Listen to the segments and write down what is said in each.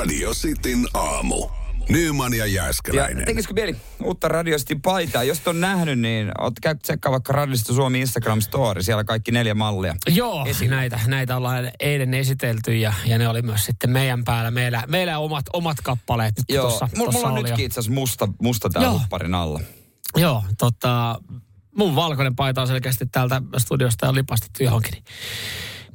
Radio Cityn aamu. Nyman ja Ja Jääskeläinen. tekisikö mieli uutta radiostin paitaa? Jos et ole nähnyt, niin oot käy tsekkaa vaikka Radiosta Suomi Instagram Story. Siellä kaikki neljä mallia. Joo, näitä, näitä ollaan eilen esitelty ja, ja ne oli myös sitten meidän päällä. Meillä, meillä omat, omat kappaleet nyt Joo, tuossa, mulla, tuossa mulla on nytkin itse asiassa musta, musta täällä Joo. hupparin alla. Joo, tota, mun valkoinen paita on selkeästi täältä studiosta ja lipastettu johonkin. Niin,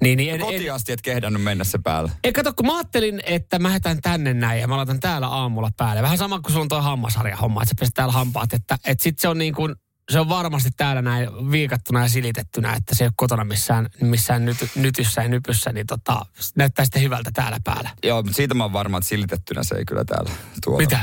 niin, niin en, en, Kotiin asti et kehdannut mennä se päällä. ei kato, kun mä ajattelin, että mä lähetän tänne näin ja mä laitan täällä aamulla päälle. Vähän sama kuin sulla on toi hammasharja homma, että sä peset täällä hampaat. Että, että sit se on niin kuin, se on varmasti täällä näin viikattuna ja silitettynä, että se ei ole kotona missään, missään nyt, nytyssä ja nypyssä, niin tota, näyttää sitten hyvältä täällä päällä. Joo, mutta siitä mä oon varma, että silitettynä se ei kyllä täällä tuolla. Mitä?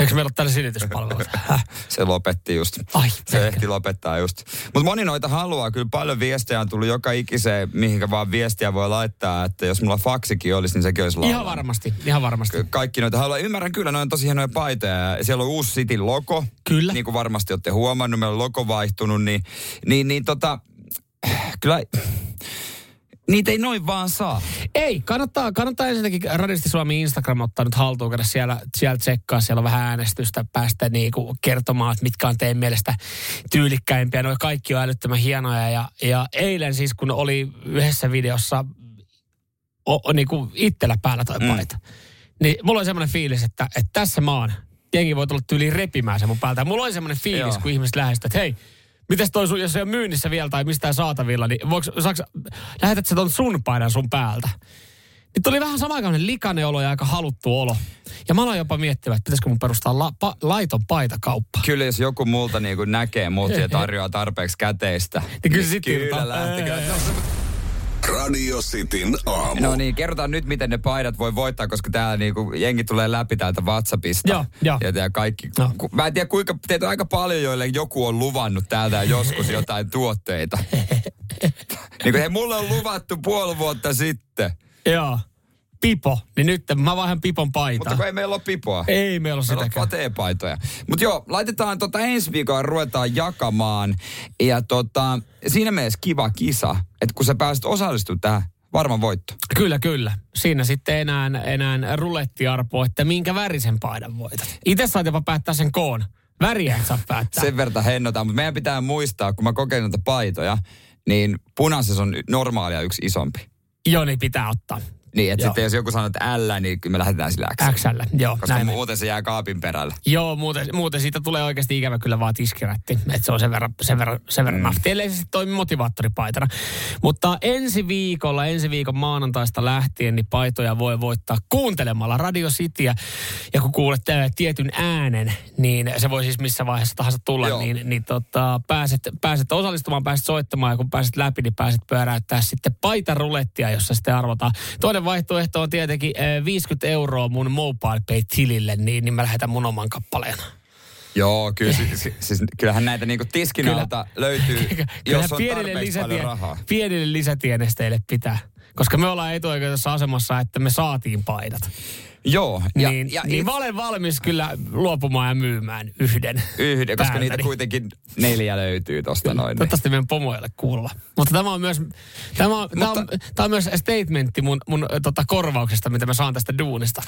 Eikö meillä ole täällä silityspalvelut? Häh? Se lopetti just. Ai, se perkele. ehti lopettaa just. Mutta moni noita haluaa. Kyllä paljon viestejä on tullut joka ikiseen, mihinkä vaan viestiä voi laittaa. Että jos mulla faksikin olisi, niin sekin olisi Ihan laulaa. varmasti, ihan varmasti. Kaikki noita haluaa. Ymmärrän kyllä, noin on tosi hienoja paitoja. Ja Siellä on uusi Cityn logo. Kyllä. Niin kuin varmasti olette huomannut, meillä on logo vaihtunut. Niin, niin, niin tota, kyllä niitä ei noin vaan saa. Ei, kannattaa, kannattaa ensinnäkin Radisti Suomi Instagram ottaa nyt haltuun, käydä siellä, siellä tsekkaa. Siellä on vähän äänestystä, päästä niinku kertomaan, että mitkä on teidän mielestä tyylikkäimpiä. Noi kaikki on älyttömän hienoja. Ja, ja eilen siis, kun oli yhdessä videossa o, o, niinku itsellä päällä toi Mm. paita, niin mulla oli semmoinen fiilis, että, että tässä oon. Jengi voi tulla tyyliin repimään sen mun päältä. Mulla oli semmoinen fiilis, Joo. kun ihmiset lähestyivät, että hei, Mites toi sun, jos se on myynnissä vielä tai mistään saatavilla, niin voiko, saaks, lähetät sä ton sun paidan sun päältä? Nyt tuli vähän samankainen likainen olo ja aika haluttu olo. Ja mä aloin jopa miettimään, että pitäisikö mun perustaa la, pa, laiton paitakauppa. Kyllä jos joku multa niin näkee mut ja tarjoaa tarpeeksi käteistä. Niin kyllä sit Kyllä irtoaa. No, Radio Cityn aamu. No niin, kerrotaan nyt, miten ne paidat voi voittaa, koska täällä niinku jengi tulee läpi täältä WhatsAppista. Joo, joo. Ja, ja kaikki, No. ku, mä en tiedä kuinka, teitä on aika paljon, joille joku on luvannut täältä joskus jotain tuotteita. niin kuin, hei, mulle on luvattu puoli vuotta sitten. Joo. Pipo. Niin nyt mä vaihan Pipon paitaa. Mutta kun ei meillä ole pipoa. Ei meillä ole Meillä on sitäkään. pateepaitoja. Mutta joo, laitetaan tota ensi viikolla ruvetaan jakamaan. Ja tota, siinä mielessä kiva kisa, että kun sä pääset osallistumaan tähän, varma voitto. Kyllä, kyllä. Siinä sitten enää, enää rulettiarpo, että minkä värisen paidan voitat. Itse saat jopa päättää sen koon. Väriä saa päättää. Sen verran hennotaan, mutta meidän pitää muistaa, kun mä kokeilin noita paitoja, niin punaisessa on normaalia yksi isompi. Joo, niin pitää ottaa. Niin, että Joo. sitten jos joku sanoo, että L, niin kyllä me lähdetään sillä X. XL, joo. Koska näin. muuten se jää kaapin perälle. Joo, muuten, muuten siitä tulee oikeasti ikävä kyllä vaan tiskirätti. Että se on sen verran, sen verran, sen verran mm. nafti, ellei se sitten toimi motivaattoripaitana. Mutta ensi viikolla, ensi viikon maanantaista lähtien, niin paitoja voi voittaa kuuntelemalla Radio Cityä. Ja kun kuulet äh, tietyn äänen, niin se voi siis missä vaiheessa tahansa tulla, Joo. niin, niin tota, pääset, pääset osallistumaan, pääset soittamaan ja kun pääset läpi, niin pääset pyöräyttää sitten paitarulettia, jossa sitten arvotaan. Toinen vaihtoehto on tietenkin äh, 50 euroa mun mobile pay tilille, niin, niin mä lähetän mun oman kappaleen. Joo, kyllä, siis, siis, kyllähän näitä niinku tiskin Kyllä. löytyy, Kyllähän jos on pienille, tarpeeksi paljon lisätie, rahaa. pienille lisätienesteille pitää. Koska me ollaan etuoikeutussa asemassa, että me saatiin paidat. Joo, Ja, niin, ja niin it- mä olen valmis kyllä luopumaan ja myymään yhden. yhden, koska niitä kuitenkin neljä löytyy tosta noin. Niin. Toivottavasti meidän pomoille kuulla. Mutta tämä on myös, tämä on, tämä on, tämä on myös statementti mun, mun tota, korvauksesta, mitä mä saan tästä duunista.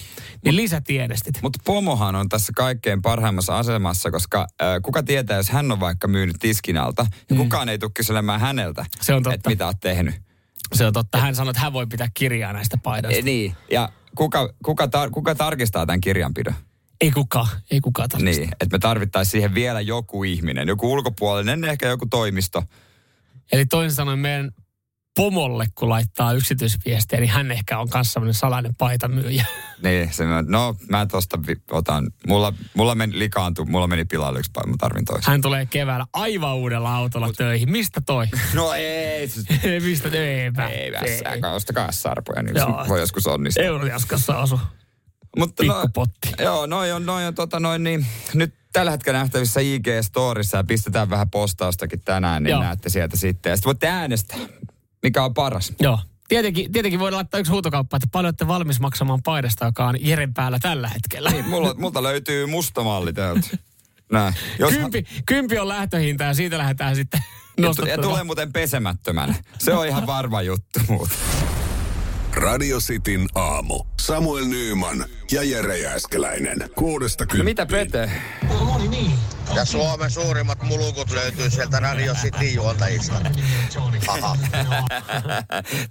Niin lisätienestit. Mutta pomohan on tässä kaikkein parhaimmassa asemassa, koska äh, kuka tietää, jos hän on vaikka myynyt tiskin alta, ja kukaan ei tule kyselemään häneltä, Mm. Se on totta. että mitä oot tehnyt. Se on totta. Hän sanoi, että hän voi pitää kirjaa näistä paidoista. E, niin, ja kuka, kuka, tar- kuka tarkistaa tämän kirjanpidon? Ei kukaan, ei kukaan tarvitse. Niin, että me tarvittaisiin siihen vielä joku ihminen, joku ulkopuolinen, ehkä joku toimisto. Eli toisin sanoen meidän pomolle, kun laittaa yksityisviestiä, niin hän ehkä on kanssa sellainen salainen paitamyyjä. Niin, se, no mä tosta otan, mulla, mulla meni likaantu, mulla meni pilalle yksi päivä, mä tarvin toisen. Hän tulee keväällä aivan uudella autolla töihin. Mistä toi? No ei, Mistä? Eipä. ei ostakaa sarpoja, niin Joo. voi joskus onnistua. Eurojaskassa asu. Mutta Pikkupotti. Joo, noin on, noin on, tota noin, niin, nyt tällä hetkellä nähtävissä IG-storissa ja pistetään vähän postaustakin tänään, niin Joo. näette sieltä sitten. Ja sitten voitte äänestää, mikä on paras. Joo. Tietenkin, tietenkin voidaan laittaa yksi huutokauppa, että paljon olette valmis maksamaan paidasta, joka on Jeren päällä tällä hetkellä. Niin, mulla, multa löytyy musta malli täältä. Näin. Jos, Kympi, kympi on lähtöhinta ja siitä lähdetään sitten ja, tu- ja tulee muuten pesemättömänä. Se on ihan varma juttu muuten. Radio Cityn aamu. Samuel Nyyman ja Jere Jääskeläinen. Kuudesta No mitä Pete? Ja Suomen suurimmat mulukut löytyy sieltä Radio City juontajista.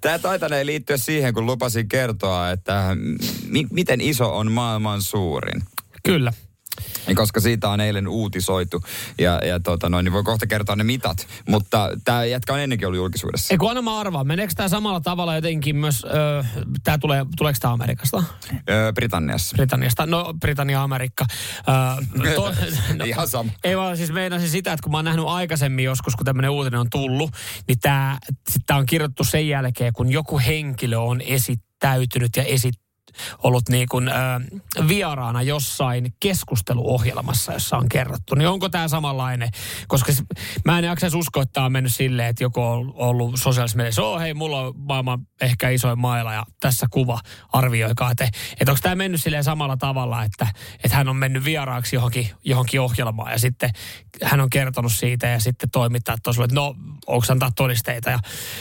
Tämä taitanee liittyä siihen, kun lupasin kertoa, että mi- miten iso on maailman suurin. Kyllä. Ja koska siitä on eilen uutisoitu ja, ja tota noin, niin voi kohta kertoa ne mitat. Mutta tämä jätkä on ennenkin ollut julkisuudessa. Ei kun anna mä arvaan, meneekö tämä samalla tavalla jotenkin myös, tää tulee, tuleeko tämä Amerikasta? Öö, Britanniassa. Britanniasta. No, Britannia, Amerikka. Öö, to, Ihan sama. Ei vaan siis meinasin sitä, että kun mä oon nähnyt aikaisemmin joskus, kun tämmöinen uutinen on tullut, niin tämä on kirjoittu sen jälkeen, kun joku henkilö on esittäytynyt ja esit, ollut niin kuin, ö, vieraana jossain keskusteluohjelmassa, jossa on kerrottu. Niin onko tämä samanlainen? Koska s- mä en jaksaisi uskoa, että tämä on mennyt silleen, että joku on ollut sosiaalisessa mediassa, oh hei, mulla on maailman ehkä isoin maila ja tässä kuva, arvioikaa. Että, että onko tämä mennyt silleen samalla tavalla, että, että hän on mennyt vieraaksi johonkin, johonkin ohjelmaan ja sitten hän on kertonut siitä ja sitten toimittaa tosiaan, että no, onko antaa todisteita ja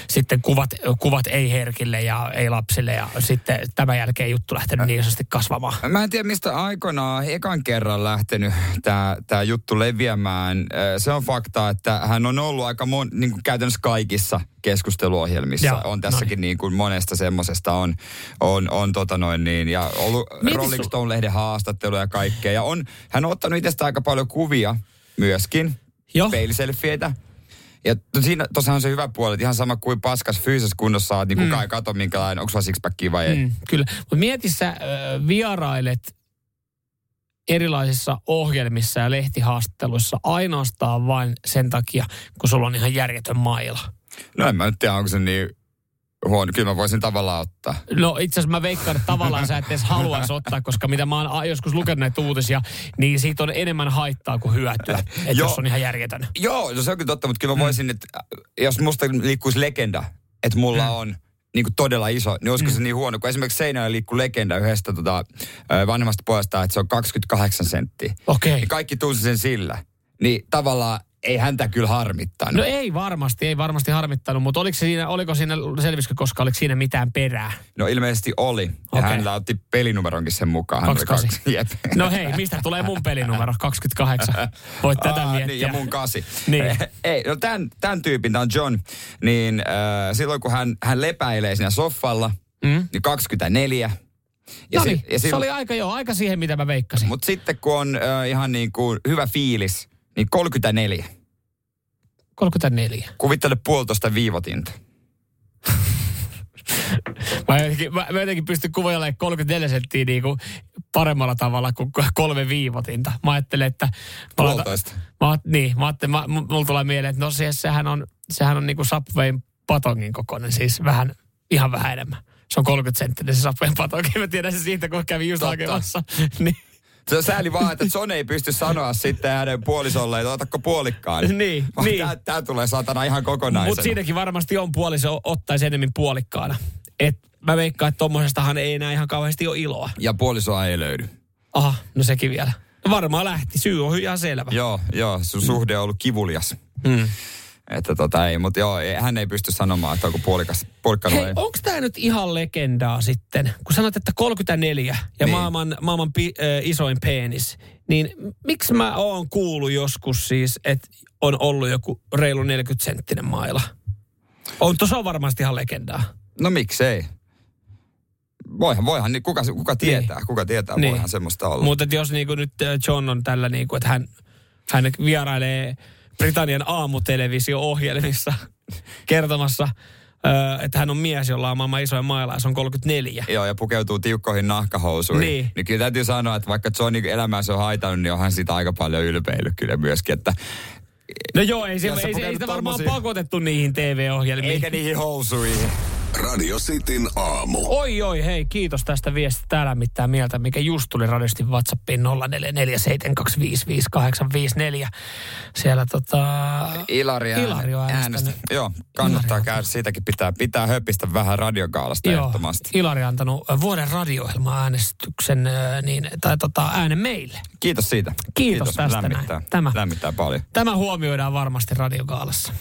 sitten kuvat, kuvat ei herkille ja ei lapsille ja sitten tämän jälkeen juttu lähtenyt niin sanotusti kasvamaan. Mä en tiedä, mistä aikoinaan ekan kerran lähtenyt tämä tää juttu leviämään. Se on fakta, että hän on ollut aika mon, niin kuin käytännössä kaikissa keskusteluohjelmissa. Joo, on tässäkin niin kuin monesta semmosesta on, on, on tota noin niin, ja ollut Mieti Rolling Stone-lehden haastatteluja ja kaikkea. Ja on, hän on ottanut itsestä aika paljon kuvia myöskin, Joo. peiliselfieitä. Ja siinä tosiaan on se hyvä puoli, että ihan sama kuin paskas fyysisessä kunnossa oot, niin kukaan ei kato minkälainen, onko sulla sixpackia vai ei. Mm, kyllä. Mutta mieti sä, ö, vierailet erilaisissa ohjelmissa ja lehtihaastatteluissa ainoastaan vain sen takia, kun sulla on ihan järjetön maila. No en mä nyt tiedä, onko se niin huono. Kyllä mä voisin tavallaan ottaa. No itse asiassa mä veikkaan, että tavallaan sä et edes haluaisi ottaa, koska mitä mä oon joskus lukenut näitä uutisia, niin siitä on enemmän haittaa kuin hyötyä, että jos on ihan järjetön. Joo, no se on kyllä totta, mutta kyllä mä Mm. voisin, että äh, jos musta liikkuisi legenda, että mulla Mm. on niin kuin todella iso, niin olisiko se niin huono, kun esimerkiksi seinällä liikkuu legenda yhdestä tota, vanhemmasta pojasta, että se on 28 senttiä. Okei. Niin kaikki tunsi sen sillä. Niin tavallaan ei häntä kyllä harmittanut. No ei varmasti, ei varmasti harmittanut, mutta oliko, se siinä, oliko siinä, selvisikö koska oliko siinä mitään perää? No ilmeisesti oli. Ja Okei. hänellä otti pelinumeronkin sen mukaan. Hän oli 28. kaksi- Jep. No hei, mistä tulee mun pelinumero? 28. Voit tätä Aa, miettiä. Niin, ja mun kasi. Niin. Ei, no tämän, tämän tyypin, tämä on John, niin äh, silloin kun hän, hän lepäilee siinä soffalla, Mm. niin 24. Ja No si- niin, ja se silloin- oli aika joo, aika siihen mitä mä veikkasin. Mutta sitten kun on äh, ihan niin kuin hyvä fiilis, niin 34. 34. Kuvittele puolitoista viivotinta. Mä jotenkin, mä, mä jotenkin pystyn kuvailemaan 34 senttiä niin kuin paremmalla tavalla kuin kolme viivotinta. Mä ajattelin, että... Puolitoista. Mä, niin, mä ajattelin, mä, mulla tulee mieleen, että no siis sehän on, sehän on niin kuin Subwayn patongin kokoinen, siis vähän, ihan vähän enemmän. Se on 30 senttinen se Subwayn patonki. Mä tiedän se siitä, kun kävin just Totta. hakemassa. niin, Se on sääli vaan, että John ei pysty sanoa sitten hänen puolisolle, että otatko puolikkaan. Niin, niin. Tää, tää tulee saatana ihan kokonaisena. Mutta siinäkin varmasti on puoliso ottaisi enemmän puolikkaana. Et mä veikkaan, että tommosestahan ei enää ihan kauheasti ole iloa. Ja puolisoa ei löydy. Aha, no sekin vielä. No varmaan lähti. Syy on ihan selvä. Joo, joo, sun suhde on ollut kivulias. Mm. Että tota ei, mutta joo, hän ei pysty sanomaan, että onko puolikas, puolikkaan vai Hei, ei. onko tämä nyt ihan legendaa sitten? Kun sanot, että 34 ja Niin. maailman, maailman pi, äh, isoin penis, niin miksi mä oon kuullut joskus siis, että on ollut joku reilu 40 senttinen maila? On, tuossa on varmasti ihan legendaa. No miksei? Voihan, voihan, niin kuka, kuka tietää, niin. kuka tietää, Niin. niin. voihan semmoista olla. Mutta jos niinku nyt äh, John on tällä, niinku, että hän, hän vierailee Britannian aamutelevisio-ohjelmissa kertomassa, että hän on mies, jolla on maailman isoin maila ja se on 34. Joo, ja pukeutuu tiukkoihin nahkahousuihin. Niin. niin kyllä täytyy sanoa, että vaikka John niin elämänsä on haitannut, niin onhan sitä aika paljon ylpeillyt kyllä myöskin, että No joo, ei, se, ei, ei sitä varmaan tommosia- pakotettu niihin TV-ohjelmiin. eikä niihin housuihin. Radio Cityn aamu. Oi oi, hei, kiitos tästä viestistä. Täällä mitään mieltä, mikä just tuli radiosti WhatsAppiin 0447255854. Siellä tota... Ilari, Ilari on äänestänyt. Joo, kannattaa Ilari on- käydä. Siitäkin pitää, pitää höpistä vähän radiokaalasta Joo, ehdottomasti. Ilari on antanut vuoden radio-ohjelma-äänestyksen ö, niin, tai tota, äänen meille. Kiitos siitä. Kiitos tästä lämmittää, näin. Tämä- lämmittää paljon. Tämä huomioidaan varmasti radiokaalassa.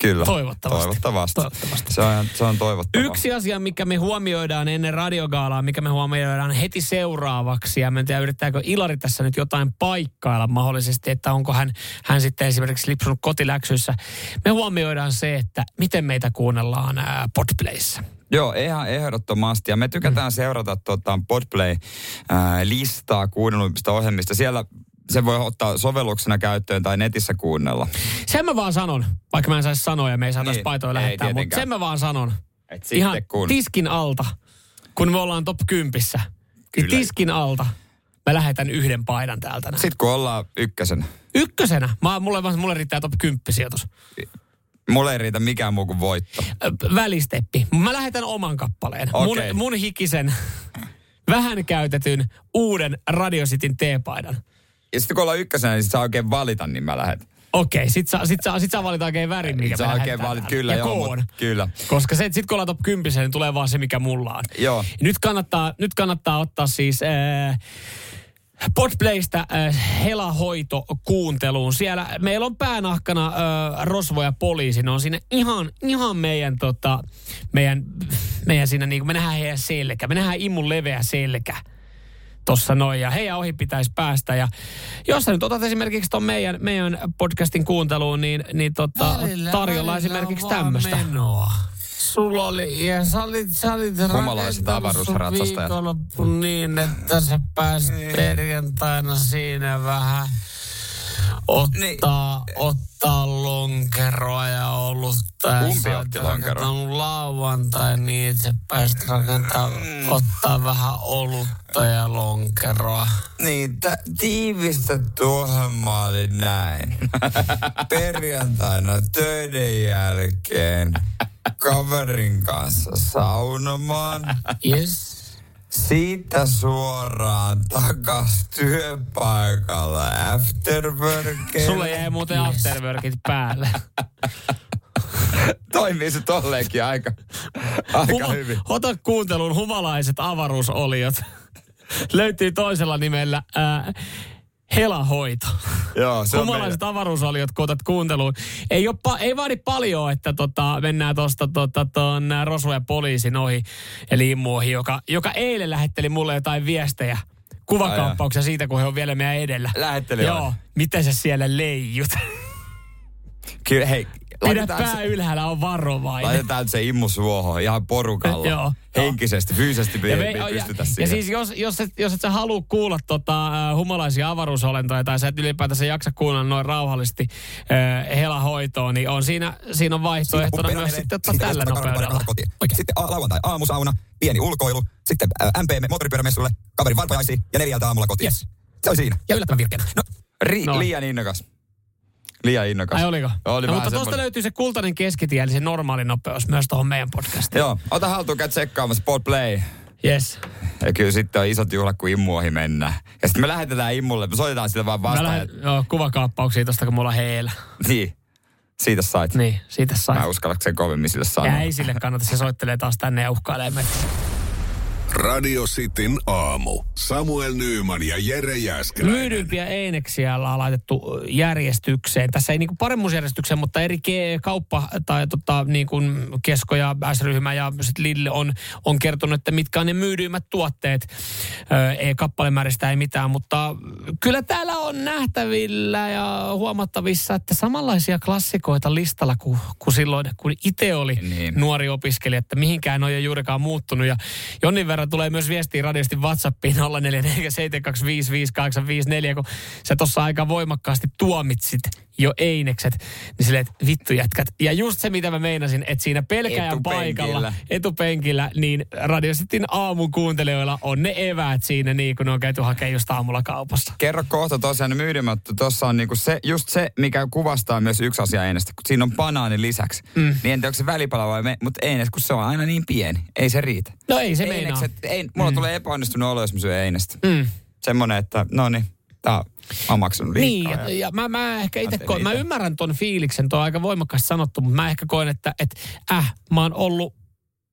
Kyllä. Toivottavasti. Toivottavasti. Toivottavasti. Se on, se on toivottavaa. Yksi asia, mikä me huomioidaan ennen radiogaalaa, mikä me huomioidaan heti seuraavaksi, ja mä en tiedä, yrittääkö Ilari tässä nyt jotain paikkailla mahdollisesti, että onko hän, hän sitten esimerkiksi lipsunut kotiläksyissä. Me huomioidaan se, että miten meitä kuunnellaan ää, Podplayssä. Joo, ihan ehdottomasti. Ja me tykätään mm. seurata tota, Podplay-listaa kuunnelluimmista ohjelmista. Siellä se voi ottaa sovelluksena käyttöön tai netissä kuunnella. Sen mä vaan sanon, vaikka mä en saisi sanoa ja me ei saataisi niin, paitoja lähettää, mutta sen mä vaan sanon. Et Ihan sitten kun... tiskin alta, kun me ollaan top 10, niin tiskin alta mä lähetän yhden paidan täältä. näin. Sitten kun ollaan ykkösenä. Ykkösenä. Mä, mulle, mulle riittää top 10 sijoitus. Mulle ei riitä mikään muu kuin voitto. Välisteppi. Mä lähetän oman kappaleen. Mun, Okei. mun hikisen, vähän käytetyn uuden Radio Cityn teepaidan. Ja sitten kun ollaan ykkösenä, niin sit saa oikein valita, niin mä lähetän. Okei, sit saa, sit saa, sit saa valita oikein värin, mikä Sä oikein valit, kyllä ja joo, koon. mut, kyllä. Koska se, sit kun ollaan top 10, niin tulee vaan se, mikä mulla on. Joo. Nyt kannattaa, nyt kannattaa ottaa siis äh, Podplaystä äh, helahoito kuunteluun. Siellä meillä on päänahkana äh, Rosvo ja poliisi. Ne on siinä ihan, ihan meidän, tota, meidän, meidän siinä, niin kuin me nähdään heidän selkä. Me nähdään immun leveä selkä tossa noin ja heidän ohi pitäisi päästä. Ja jos sä nyt otat esimerkiksi ton meidän, meidän podcastin kuunteluun, niin, niin tota, tarjolla esimerkiksi tämmöistä. Sulla oli, ja sä olit, sä olit rakentanut niin, että sä pääsit perjantaina siinä vähän ottaa, ottaa lonkeroa ja olutta. Ja Kumpi otti lonkeroa? rakentanut lauantai niin, että sä pääsit rakentaa, ottaa vähän olutta ja lonkeroa. Niin, t- tiivistetty ohjelma oli näin. Perjantaina töiden jälkeen kaverin kanssa saunomaan. Yes. Siitä suoraan takas työpaikalle afterworkille. Sulle jäi muuten afterworkit päälle. Toimii se tolleenkin aika, aika Huma, hyvin. ota kuuntelun humalaiset avaruusoliot. Löytyy toisella nimellä ää, helahoito. Joo, se on Humalaiset avaruusoliot, kun otat kuunteluun. Ei, pa- ei vaadi paljon, että tota, mennään tuosta tota, ton Rosvo ja poliisin ohi, eli Immu ohi, joka, joka eilen lähetteli mulle jotain viestejä, kuvakaappauksia siitä, kun he on vielä meidän edellä. Lähetteli Joo, miten sä siellä leijut? Kyllä, hei, Pidä pää se, ylhäällä, on varovainen. laitetaan se immu suohon ihan porukalla. Joo. Henkisesti, fyysisesti Ja, me, ei ja, pystytä ja siihen. siis jos, jos, et, jos et sä halua kuulla tota, äh, humalaisia avaruusolentoja tai sä et ylipäätänsä jaksa kuunnella noin rauhallisesti äh, helahoitoa, niin on siinä, siinä on vaihtoehtona myös sitten ottaa tällä nopeudella. Sitten a- lauantai aamusauna, pieni ulkoilu, sitten MPM moottoripyörämessulle, kaverin varpajaisiin ja neljältä aamulla kotiin. Yes. Se oli siinä. Ja yllättävän virkeänä. No, ri- No. liian innokas. Liian innokas. Ai oliko? Oli no, vähän mutta tuosta löytyy se kultainen keskitie, eli se normaali nopeus myös tuohon meidän podcastiin. Joo, ota haltuun, käy tsekkaamassa Podplay. Yes. Ja kyllä sitten on isot juhlat, kun immu ohi mennään. Ja sitten me lähetetään immulle, me soitetaan sille vaan Mä vastaan. lähden, joo, kuvakaappauksia tosta, kun mulla on heillä. Niin, siitä sait. Niin, siitä Mä sai. en uskalla sen kovemmin sille sanoa. Ja ei sille kannata, se soittelee taas tänne ja uhkailee meitä. Radio Cityn aamu. Samuel Nyyman ja Jere Jäskeläinen. Myydympiä eineksiä ollaan laitettu järjestykseen. Tässä ei niinku paremmuusjärjestykseen, mutta eri ke- kauppa- tai tota, niinku Kesko ja S-ryhmä ja sit Lille on, on kertonut, että mitkä on ne myydyimmät tuotteet. Ö, ei kappalemääristä ei mitään, mutta kyllä täällä on nähtävillä ja huomattavissa, että samanlaisia klassikoita listalla kuin, kuin silloin, kun itse oli Niin. nuori opiskelija, että mihinkään on jo juurikaan muuttunut. Ja jonnin verran tulee myös viestiä radiosti WhatsAppiin 0447255854, kun sä tuossa aika voimakkaasti tuomitsit jo einekset, niin silleen, että vittu jätkät. Ja just se, mitä mä meinasin, että siinä pelkäjän Etupenkillä. paikalla, etupenkillä, niin radiositin aamun kuuntelijoilla on ne eväät siinä, niin kun ne on käyty hakemaan just aamulla kaupassa. Kerro kohta tosiaan myydymättä. Tuossa on niinku se, just se, mikä kuvastaa myös yksi asia einestä. Kun siinä on banaani lisäksi. Mm. Niin en tiedä, onko se välipala vai me, mutta eines, kun se on aina niin pieni. Ei se riitä. No ei se meinaa. Einekset, ei, mulla mm. tulee epäonnistunut olo, jos mä syön einestä. Mm. Semmonen, että no niin, tää on, maksanut Niin, ja, ja mä, mä ehkä itse koen, mä ymmärrän ton fiiliksen, tuo on aika voimakkaasti sanottu, mutta mä ehkä koen, että et, äh, mä oon ollut,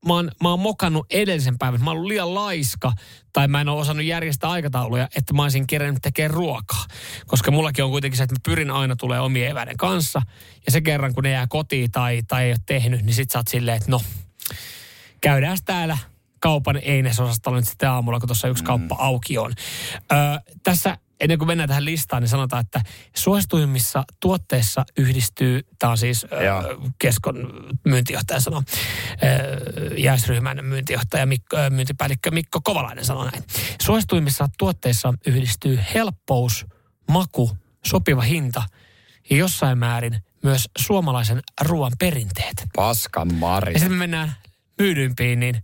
mä oon, mä oon mokannut edellisen päivän, mä oon ollut liian laiska, tai mä en ole osannut järjestää aikatauluja, että mä olisin kerännyt tekemään ruokaa. Koska mullakin on kuitenkin se, että mä pyrin aina tulee omien eväiden kanssa, ja se kerran, kun ne jää kotiin tai, tai ei ole tehnyt, niin sit sä oot silleen, että no, käydään täällä kaupan einesosastolla nyt sitten aamulla, kun tuossa yksi Mm. kauppa auki on. Ö, tässä ennen kuin mennään tähän listaan, niin sanotaan, että suosituimmissa tuotteissa yhdistyy, tämä on siis ö, Joo. Keskon myyntijohtaja sanoo, jäisryhmän myyntijohtaja, Mikko, ö, myyntipäällikkö Mikko Kovalainen sanoo näin. Suosituimmissa tuotteissa yhdistyy helppous, maku, sopiva hinta ja jossain määrin myös suomalaisen ruoan perinteet. Paskan Mari. Ja sitten me mennään myydyimpiin, niin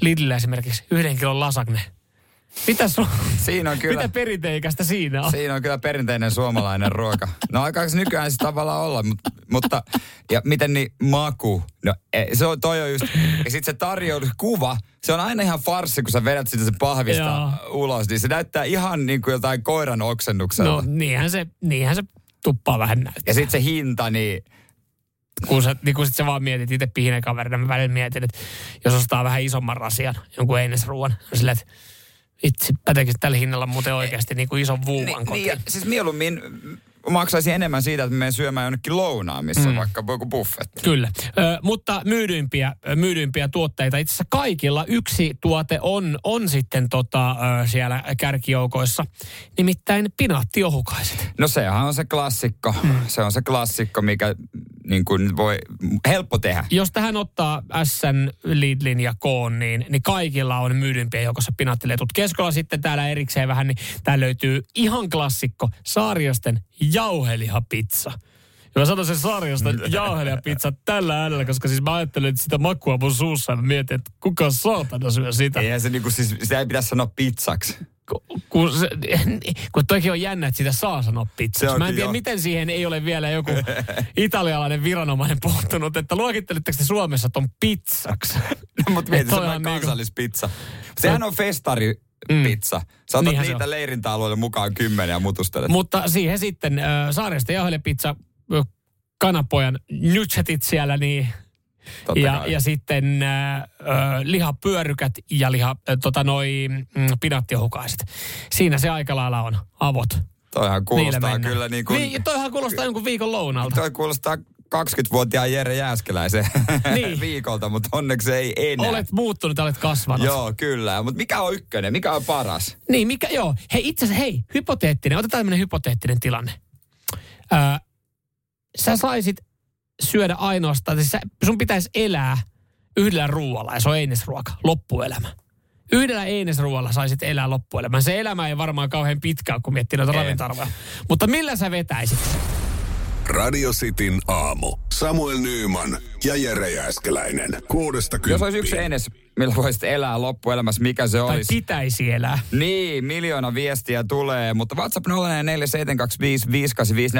Lidlillä esimerkiksi yhden kilon lasagne. Mitä, su- Siinä on kyllä. mitä perinteikästä siinä on? Siinä on kyllä perinteinen suomalainen ruoka. No se nykyään se tavallaan olla, mutta, mutta ja miten niin maku? No e, se on, toi on just, ja sitten se tarjouskuva, se on aina ihan farssi, kun sä vedät sitä se pahvista Joo. ulos, niin se näyttää ihan niin kuin jotain koiran oksennukselta. No niinhän se, niinhän se tuppaa vähän näyttää. Ja sitten se hinta, niin Kun, sä, niin kun sit sä vaan mietit itse pihinen kaverina, mä välillä mietin, että jos ostaa vähän isomman rasian, jonkun einesruuan, niin silleen, että itse päteekö tällä hinnalla muuten oikeasti niin kuin ison vuuvan Niin, kotiin. niin, siis mieluummin maksaisin enemmän siitä, että me menen syömään jonnekin lounaan, missä mm. vaikka joku buffetti. Kyllä, Ö, mutta myydyimpiä, myydyimpiä tuotteita. Itse asiassa kaikilla yksi tuote on, on sitten tota, siellä kärkijoukoissa. Nimittäin pinaattiohukaiset. No sehän on se klassikko. Mm. Se on se klassikko, mikä niin kuin voi helppo tehdä. Jos tähän ottaa SN, Lidlin ja Koon, niin, niin kaikilla on myydympiä joukossa pinaattiletut. Keskolla sitten täällä erikseen vähän, niin täällä löytyy ihan klassikko Saariosten jauhelihapizza. Ja mä sanon sen Saariosten jauhelihapizza tällä äänellä, koska siis mä ajattelin, että sitä makua mun suussa ja mietin, että kuka saatana syö sitä. Eihän se niinku siis, sitä ei pitäisi sanoa pizzaksi. Ku- kun, se, kun toikin on jännä, että sitä saa sanoa pizzaksi. onkin Mä en tiedä, jo. miten siihen ei ole vielä joku italialainen viranomainen puuttunut, että luokittelitteko te Suomessa ton pizzaksi? Mutta mieti, se on on kansallispizza. Sehän on festari pizza. Sä otat Niinhän niitä on. leirintäalueelle mukaan kymmenen ja mutustelet. Mutta siihen sitten äh, Saaresta jauhelepizza, ö, kanapojan nytsetit siellä, niin Totta ja, kai. ja sitten äh, äh, lihapyörykät ja liha, äh, tota noi, mm, pinattiohukaiset. Siinä se aika lailla on avot. Toihan kuulostaa kyllä niin kuin... Niin, toihan kuulostaa jonkun viikon lounalta. Toi kuulostaa 20-vuotiaan Jere Jääskeläisen Niin. viikolta, mutta onneksi ei enää. Olet muuttunut, olet kasvanut. Joo, kyllä. Mutta mikä on ykkönen? Mikä on paras? Niin, mikä, joo. Hei, itse asiassa, hei, hypoteettinen, otetaan tämmöinen hypoteettinen tilanne. Öö, sä saisit syödä ainoastaan, siis sun pitäisi elää yhdellä ruoalla, ja se on einesruoka, loppuelämä. Yhdellä einesruoalla saisit elää loppuelämän. Se elämä ei varmaan kauhean pitkään, kun miettii noita ravintarvoja. Mutta millä sä vetäisit? Radio Cityn aamu. Samuel Nyyman ja Jere Jääskeläinen. Kuudesta Jos olisi yksi enes, millä voisit elää loppuelämässä, mikä se Tai olisi? pitäisi elää? Niin, miljoona viestiä tulee, mutta WhatsApp 0447255854.